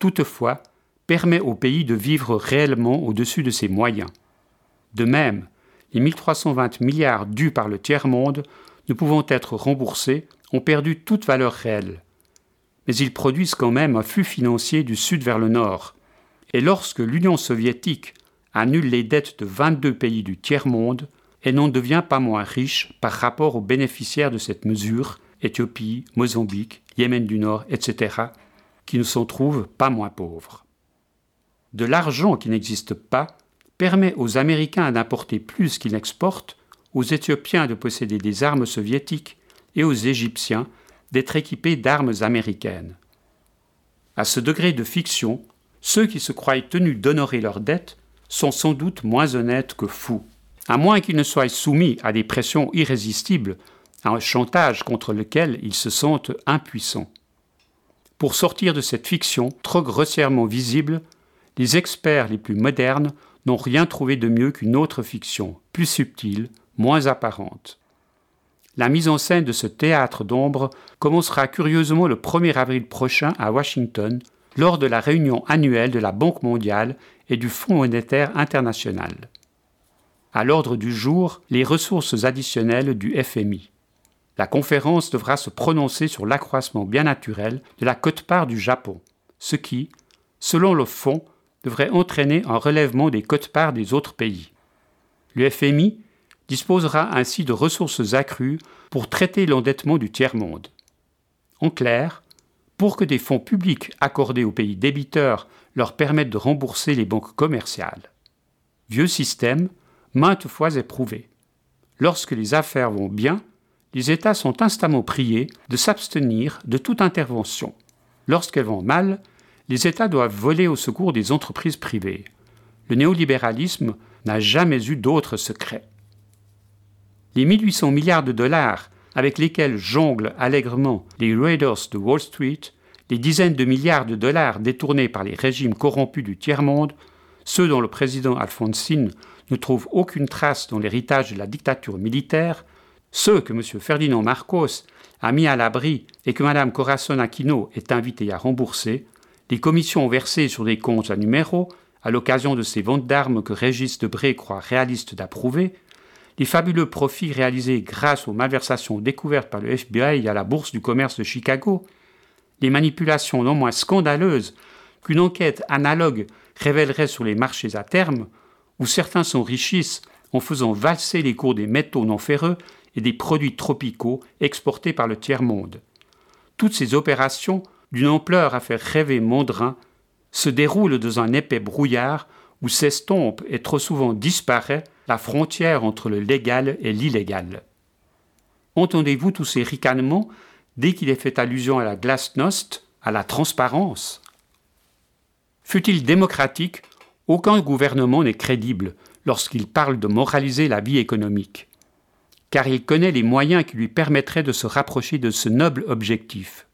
[SPEAKER 3] toutefois, permet au pays de vivre réellement au-dessus de ses moyens. De même, les 1320 milliards dus par le tiers-monde, ne pouvant être remboursés, ont perdu toute valeur réelle. Mais ils produisent quand même un flux financier du sud vers le nord. Et lorsque l'Union soviétique annule les dettes de 22 pays du tiers-monde, elle n'en devient pas moins riche par rapport aux bénéficiaires de cette mesure, Éthiopie, Mozambique, Yémen du Nord, etc., qui ne s'en trouvent pas moins pauvres. De l'argent qui n'existe pas permet aux Américains d'importer plus qu'ils n'exportent, aux Éthiopiens de posséder des armes soviétiques et aux Égyptiens d'être équipés d'armes américaines. À ce degré de fiction, ceux qui se croient tenus d'honorer leurs dettes sont sans doute moins honnêtes que fous, à moins qu'ils ne soient soumis à des pressions irrésistibles, à un chantage contre lequel ils se sentent impuissants. Pour sortir de cette fiction trop grossièrement visible, les experts les plus modernes n'ont rien trouvé de mieux qu'une autre fiction, plus subtile, moins apparente. La mise en scène de ce théâtre d'ombre commencera curieusement le 1er avril prochain à Washington, lors de la réunion annuelle de la Banque mondiale et du Fonds monétaire international. À l'ordre du jour, les ressources additionnelles du FMI. La conférence devra se prononcer sur l'accroissement bien naturel de la cote-part du Japon, ce qui, selon le fonds, devrait entraîner un relèvement des cote-parts des autres pays. Le FMI disposera ainsi de ressources accrues pour traiter l'endettement du tiers-monde. En clair, pour que des fonds publics accordés aux pays débiteurs leur permettent de rembourser les banques commerciales. Vieux système, maintes fois éprouvé. Lorsque les affaires vont bien, les États sont instamment priés de s'abstenir de toute intervention. Lorsqu'elles vont mal, les États doivent voler au secours des entreprises privées. Le néolibéralisme n'a jamais eu d'autre secret. Les 1800 milliards de dollars avec lesquels jonglent allègrement les Raiders de Wall Street, les dizaines de milliards de dollars détournés par les régimes corrompus du tiers-monde, ceux dont le président Alfonsine ne trouve aucune trace dans l'héritage de la dictature militaire, ceux que M. Ferdinand Marcos a mis à l'abri et que Mme Corazon Aquino est invitée à rembourser, les commissions versées sur des comptes à numéro, à l'occasion de ces ventes d'armes que Régis Debré croit réaliste d'approuver, les fabuleux profits réalisés grâce aux malversations découvertes par le FBI à la Bourse du commerce de Chicago, les manipulations non moins scandaleuses qu'une enquête analogue révélerait sur les marchés à terme, où certains s'enrichissent en faisant valser les cours des métaux non ferreux et des produits tropicaux exportés par le tiers-monde. Toutes ces opérations d'une ampleur à faire rêver Mondrin, se déroule dans un épais brouillard où s'estompe et trop souvent disparaît la frontière entre le légal et l'illégal. Entendez-vous tous ces ricanements dès qu'il est fait allusion à la glasnost, à la transparence? Fut-il démocratique, aucun gouvernement n'est crédible lorsqu'il parle de moraliser la vie économique, car il connaît les moyens qui lui permettraient de se rapprocher de ce noble objectif.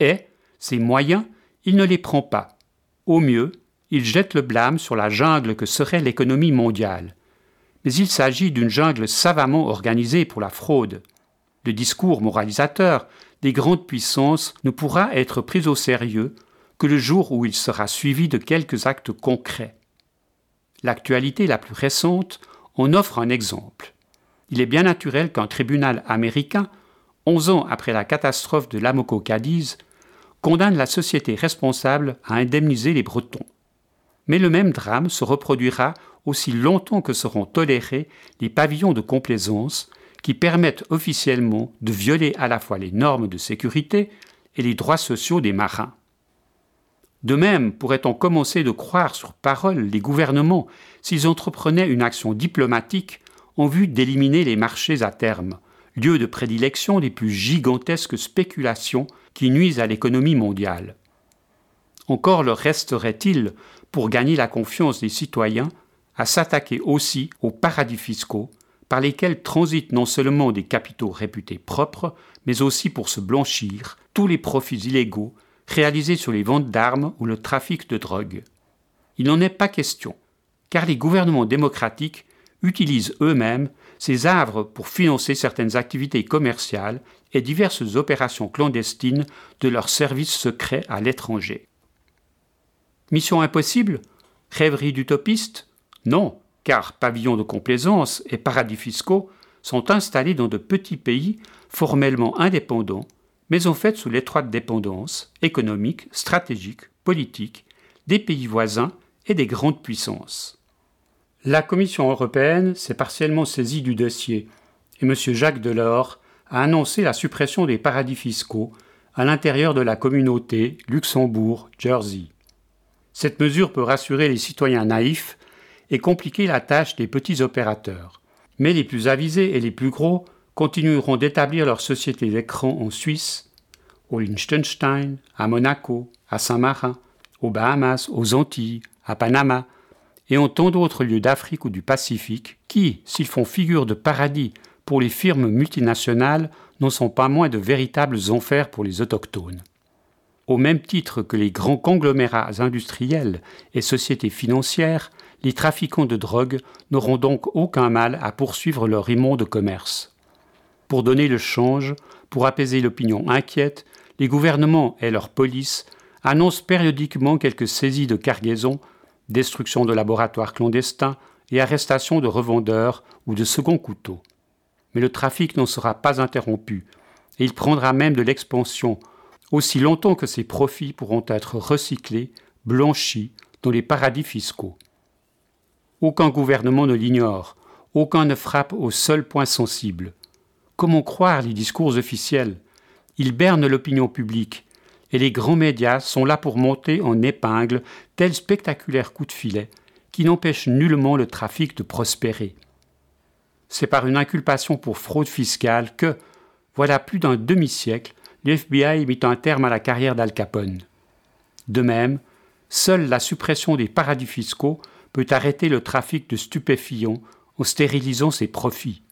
[SPEAKER 3] Et, ses moyens, il ne les prend pas. Au mieux, il jette le blâme sur la jungle que serait l'économie mondiale. Mais il s'agit d'une jungle savamment organisée pour la fraude. Le discours moralisateur des grandes puissances ne pourra être pris au sérieux que le jour où il sera suivi de quelques actes concrets. L'actualité la plus récente en offre un exemple. Il est bien naturel qu'un tribunal américain, onze ans après la catastrophe de l'Amoco Cadiz, condamne la société responsable à indemniser les Bretons. Mais le même drame se reproduira aussi longtemps que seront tolérés les pavillons de complaisance qui permettent officiellement de violer à la fois les normes de sécurité et les droits sociaux des marins. De même, pourrait-on commencer de croire sur parole les gouvernements s'ils entreprenaient une action diplomatique en vue d'éliminer les marchés à terme, lieu de prédilection des plus gigantesques spéculations qui nuisent à l'économie mondiale. Encore leur resterait-il, pour gagner la confiance des citoyens, à s'attaquer aussi aux paradis fiscaux, par lesquels transitent non seulement des capitaux réputés propres, mais aussi pour se blanchir tous les profits illégaux réalisés sur les ventes d'armes ou le trafic de drogue. Il n'en est pas question, car les gouvernements démocratiques utilisent eux-mêmes ces havres pour financer certaines activités commerciales et diverses opérations clandestines de leurs services secrets à l'étranger. Mission impossible? Rêverie d'utopiste? Non, car pavillons de complaisance et paradis fiscaux sont installés dans de petits pays formellement indépendants, mais en fait sous l'étroite dépendance économique, stratégique, politique des pays voisins et des grandes puissances. La Commission européenne s'est partiellement saisie du dossier et M. Jacques Delors a annoncé la suppression des paradis fiscaux, à l'intérieur de la communauté Luxembourg-Jersey. Cette mesure peut rassurer les citoyens naïfs et compliquer la tâche des petits opérateurs. Mais les plus avisés et les plus gros continueront d'établir leur société d'écran en Suisse, au Liechtenstein, à Monaco, à Saint-Marin, aux Bahamas, aux Antilles, à Panama, et en tant d'autres lieux d'Afrique ou du Pacifique qui, s'ils font figure de paradis pour les firmes multinationales, n'en sont pas moins de véritables enfers pour les autochtones. Au même titre que les grands conglomérats industriels et sociétés financières, les trafiquants de drogue n'auront donc aucun mal à poursuivre leur immonde commerce. Pour donner le change, pour apaiser l'opinion inquiète, les gouvernements et leurs polices annoncent périodiquement quelques saisies de cargaisons, destruction de laboratoires clandestins et arrestation de revendeurs ou de seconds couteaux. Mais le trafic n'en sera pas interrompu, et il prendra même de l'expansion, aussi longtemps que ces profits pourront être recyclés, blanchis dans les paradis fiscaux. Aucun gouvernement ne l'ignore, aucun ne frappe au seul point sensible. Comment croire les discours officiels? Ils bernent l'opinion publique, et les grands médias sont là pour monter en épingle tel spectaculaire coup de filet qui n'empêche nullement le trafic de prospérer. C'est par une inculpation pour fraude fiscale que, voilà plus d'un demi-siècle, l'FBI mit un terme à la carrière d'Al Capone. De même, seule la suppression des paradis fiscaux peut arrêter le trafic de stupéfiants en stérilisant ses profits.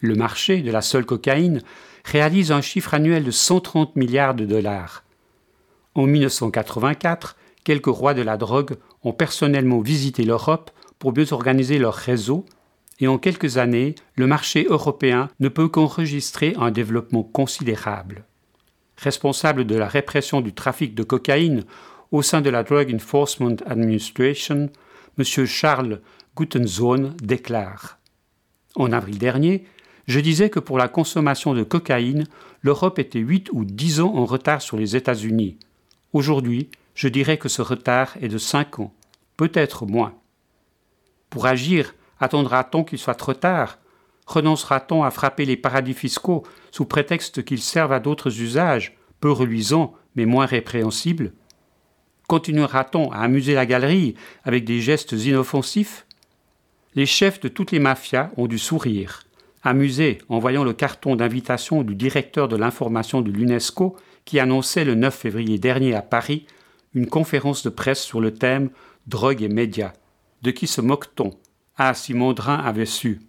[SPEAKER 3] Le marché de la seule cocaïne réalise un chiffre annuel de 130 milliards de dollars. En 1984, quelques rois de la drogue ont personnellement visité l'Europe pour mieux organiser leur réseau, et en quelques années, le marché européen ne peut qu'enregistrer un développement considérable. Responsable de la répression du trafic de cocaïne au sein de la Drug Enforcement Administration, M. Charles Gutenzone déclare En avril dernier, je disais que pour la consommation de cocaïne, l'Europe était 8 ou 10 ans en retard sur les États-Unis. Aujourd'hui, je dirais que ce retard est de 5 ans, peut-être moins. Pour agir, attendra-t-on qu'il soit trop tard? Renoncera-t-on à frapper les paradis fiscaux sous prétexte qu'ils servent à d'autres usages, peu reluisants mais moins répréhensibles? Continuera-t-on à amuser la galerie avec des gestes inoffensifs? Les chefs de toutes les mafias ont dû sourire, amusés en voyant le carton d'invitation du directeur de l'information de l'UNESCO qui annonçait le 9 février dernier à Paris une conférence de presse sur le thème Drogue et médias. De qui se moque-t-on? Ah, si Mondrin avait su.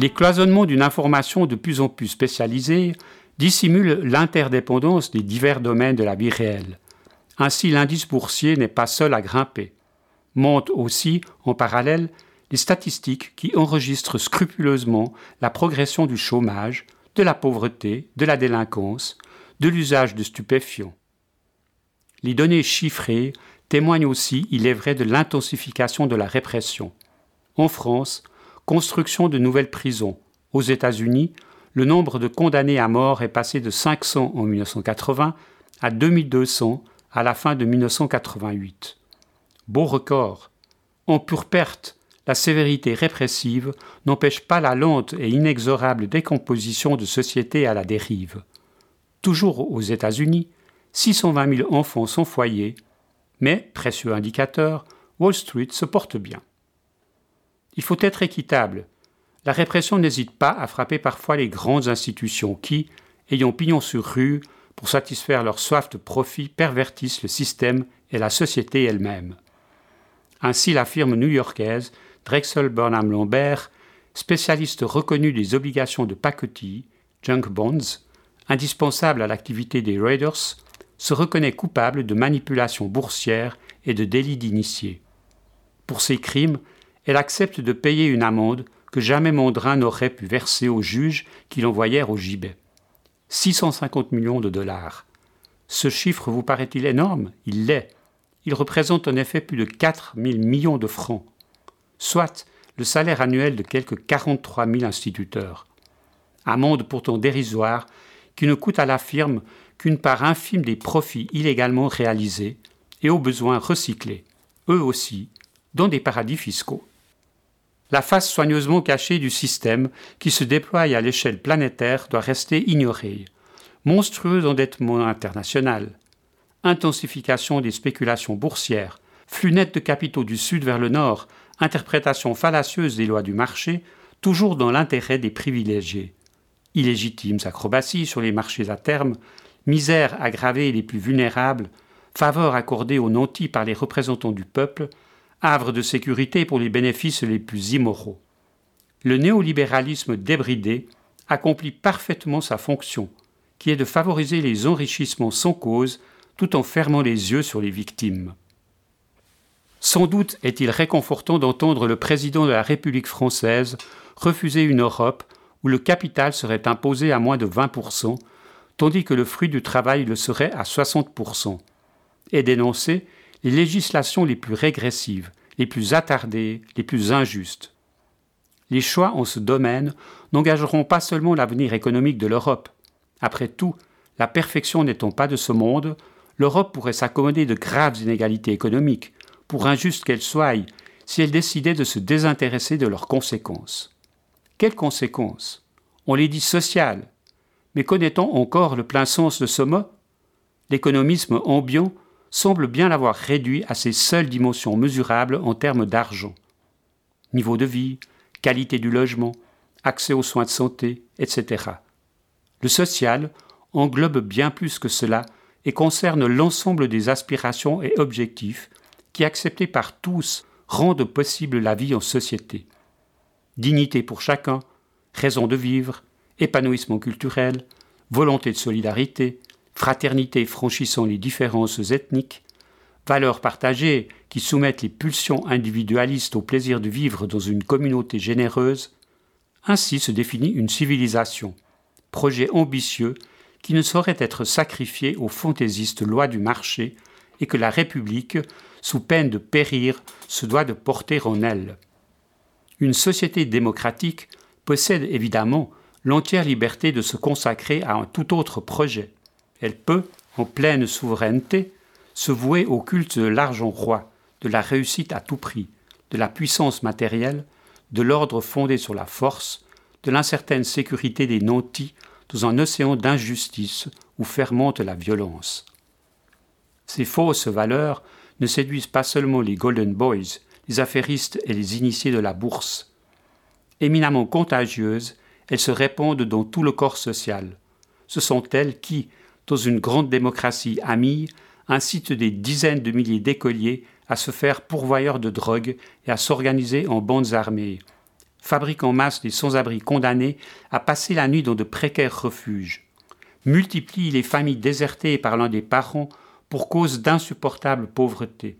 [SPEAKER 3] Les cloisonnements d'une information de plus en plus spécialisée dissimulent l'interdépendance des divers domaines de la vie réelle. Ainsi, l'indice boursier n'est pas seul à grimper. Montent aussi, en parallèle, les statistiques qui enregistrent scrupuleusement la progression du chômage, de la pauvreté, de la délinquance, de l'usage de stupéfiants. Les données chiffrées témoignent aussi, il est vrai, de l'intensification de la répression. En France, Construction de nouvelles prisons. Aux États-Unis, le nombre de condamnés à mort est passé de 500 en 1980 à 2200 à la fin de 1988. Beau record. En pure perte, la sévérité répressive n'empêche pas la lente et inexorable décomposition de sociétés à la dérive. Toujours aux États-Unis, 620 000 enfants sont foyés, mais, précieux indicateur, Wall Street se porte bien. Il faut être équitable. La répression n'hésite pas à frapper parfois les grandes institutions qui, ayant pignon sur rue pour satisfaire leur soif de profit, pervertissent le système et la société elle-même. Ainsi, la firme new-yorkaise Drexel Burnham Lambert, spécialiste reconnue des obligations de pacotille, junk bonds, indispensable à l'activité des Raiders, se reconnaît coupable de manipulation boursière et de délit d'initié. Pour ces crimes, elle accepte de payer une amende que jamais Mondrin n'aurait pu verser aux juges qui l'envoyèrent au gibet. 650 millions de dollars. Ce chiffre vous paraît-il énorme? Il l'est. Il représente en effet plus de 4 000 millions de francs, soit le salaire annuel de quelques 43 000 instituteurs. Amende pourtant dérisoire qui ne coûte à la firme qu'une part infime des profits illégalement réalisés et aux besoins recyclés, eux aussi, dans des paradis fiscaux. La face soigneusement cachée du système qui se déploie à l'échelle planétaire doit rester ignorée. Monstrueux endettement international, intensification des spéculations boursières, flux net de capitaux du sud vers le nord, interprétation fallacieuse des lois du marché, toujours dans l'intérêt des privilégiés. Illégitimes acrobaties sur les marchés à terme, misère aggravée les plus vulnérables, faveur accordée aux nantis par les représentants du peuple, havre de sécurité pour les bénéfices les plus immoraux. Le néolibéralisme débridé accomplit parfaitement sa fonction, qui est de favoriser les enrichissements sans cause tout en fermant les yeux sur les victimes. Sans doute est-il réconfortant d'entendre le président de la République française refuser une Europe où le capital serait imposé à moins de 20%, tandis que le fruit du travail le serait à 60%, et dénoncer les législations les plus régressives, les plus attardées, les plus injustes. Les choix en ce domaine n'engageront pas seulement l'avenir économique de l'Europe. Après tout, la perfection n'étant pas de ce monde, l'Europe pourrait s'accommoder de graves inégalités économiques, pour injustes qu'elles soient, si elle décidait de se désintéresser de leurs conséquences. Quelles conséquences? On les dit sociales. Mais connaît-on encore le plein sens de ce mot? L'économisme ambiant semble bien l'avoir réduit à ses seules dimensions mesurables en termes d'argent. Niveau de vie, qualité du logement, accès aux soins de santé, etc. Le social englobe bien plus que cela et concerne l'ensemble des aspirations et objectifs qui, acceptés par tous, rendent possible la vie en société. Dignité pour chacun, raison de vivre, épanouissement culturel, volonté de solidarité, fraternité franchissant les différences ethniques, valeurs partagées qui soumettent les pulsions individualistes au plaisir de vivre dans une communauté généreuse, ainsi se définit une civilisation, projet ambitieux qui ne saurait être sacrifié aux fantaisistes lois du marché et que la République, sous peine de périr, se doit de porter en elle. Une société démocratique possède évidemment l'entière liberté de se consacrer à un tout autre projet, elle peut, en pleine souveraineté, se vouer au culte de l'argent roi, de la réussite à tout prix, de la puissance matérielle, de l'ordre fondé sur la force, de l'incertaine sécurité des nantis dans un océan d'injustice où fermente la violence. Ces fausses valeurs ne séduisent pas seulement les Golden Boys, les affairistes et les initiés de la bourse. Éminemment contagieuses, elles se répandent dans tout le corps social. Ce sont elles qui, dans une grande démocratie amie, incite des dizaines de milliers d'écoliers à se faire pourvoyeurs de drogue et à s'organiser en bandes armées, fabrique en masse des sans-abri condamnés à passer la nuit dans de précaires refuges, multiplie les familles désertées par l'un des parents pour cause d'insupportable pauvreté,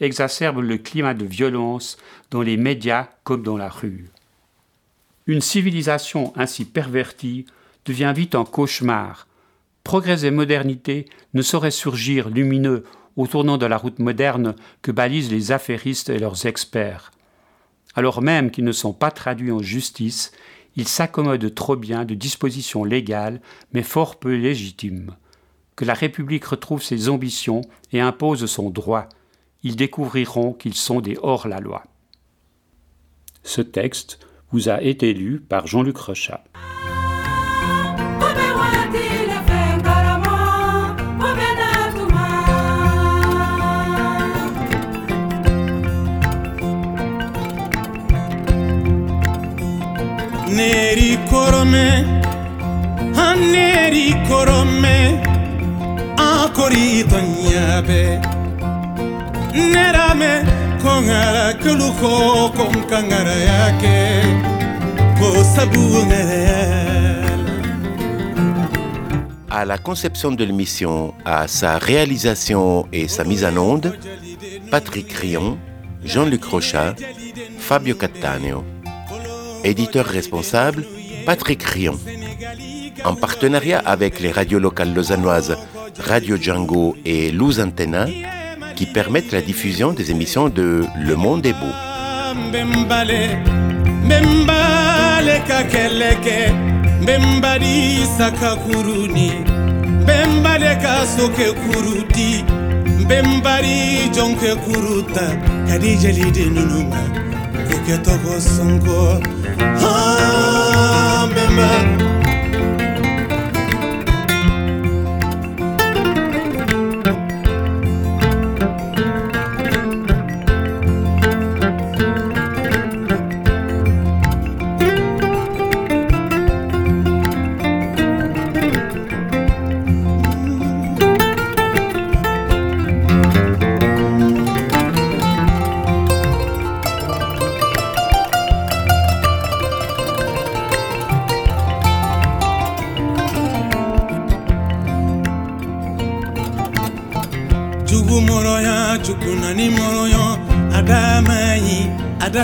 [SPEAKER 3] exacerbe le climat de violence dans les médias comme dans la rue. Une civilisation ainsi pervertie devient vite un cauchemar, Progrès et modernité ne sauraient surgir lumineux au tournant de la route moderne que balisent les affairistes et leurs experts. Alors même qu'ils ne sont pas traduits en justice, ils s'accommodent trop bien de dispositions légales, mais fort peu légitimes. Que la République retrouve ses ambitions et impose son droit, ils découvriront qu'ils sont des hors-la-loi. Ce texte vous a été lu par Jean-Luc Rechat. Neri korome an neri korome an kori tonyabe nerame kongara kuluko kon kangara yake. Ko sabu
[SPEAKER 4] à la conception de l'émission, à sa réalisation et sa mise en onde, Patrick Rion, Jean-Luc Rochat, Fabio Cattaneo. Éditeur responsable, Patrick Rion. En partenariat avec les radios locales lausannoises Radio Django et Luz Antenna, qui permettent la diffusion des émissions de Le Monde est beau.
[SPEAKER 5] kitoko sonko amema ah,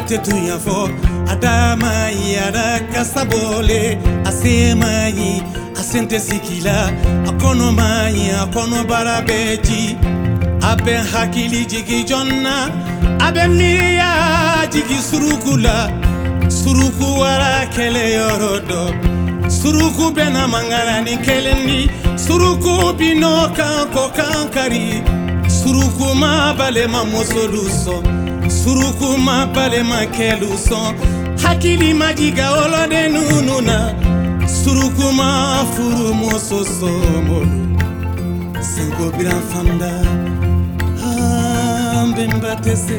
[SPEAKER 5] ada tɛ tun ya fɔ adama yi ada kasa bɔle a se ma yi a sen tɛ sigi la a kɔnɔ ma yi a kɔnɔbara bɛ a bɛ hakili jigi jɔn na a bɛ miiriya jigi suruku la suruku wara kɛlɛyɔrɔ dɔ suruku bɛna mangara ni kelen ni. Suruku binɔ kan kɔ kan kari suruku ma balema musolu surukuma balemakɛlu sɔn hakili majiga wɔlɔden nunu na surukuma furumuso sɔmolu senkobiran fanda. Ah, An benba tɛ se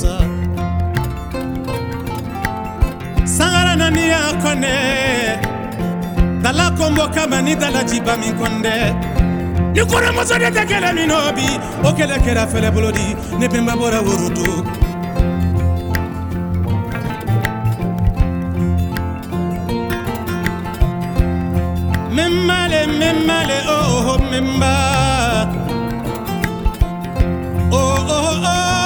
[SPEAKER 5] sa. Sangara nani akone, dala kombo kama ni dala jiba ni kɔrɔmuso de tɛ kɛlɛ o ne memale memale memba. Oh oh oh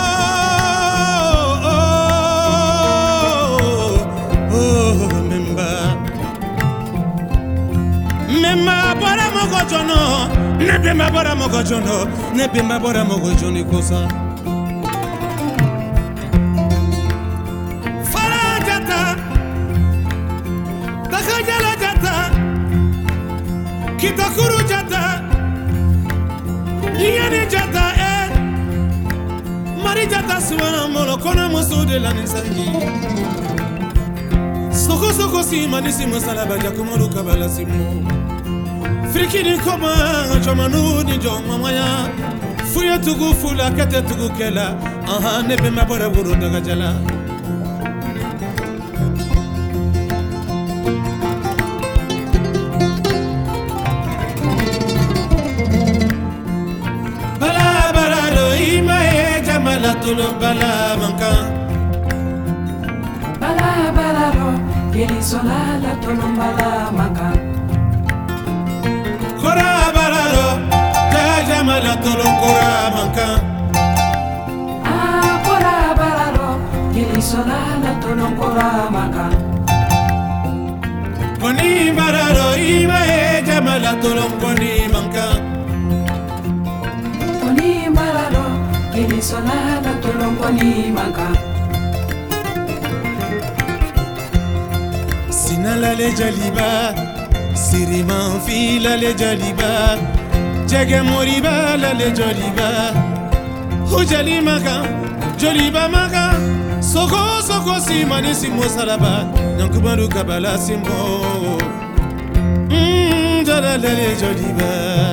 [SPEAKER 5] mogojono. Ne bemba bora mogojono ne bemba bora mogojoni kosa farajata takajalajata kitakurujata iyanijata e eh. marijata suwana molo kona musu de lani sanji sokosoko simanisi masalabajakumalu kabalasimu firikini koma, cɔmanu ni jɔn mamaya fuyetugu fula kɛtɛtugu kɛla ahan ne bɛma bɔrɛ woro dagajala tolo bala manka. Bala
[SPEAKER 1] bala ro kelisola la tolo bala manka. mala tolokora manka akora bararo kilisona na tolokora manka
[SPEAKER 5] koni bararo ima e jamala tolokoni koni bararo jaliba siriman filale jaliba. Jɛgɛ moriba lale joliba. O jali makan joliba makan sogo sogo simani simo salaba nyankubadu kabala simbo. Mm, jalalale joliba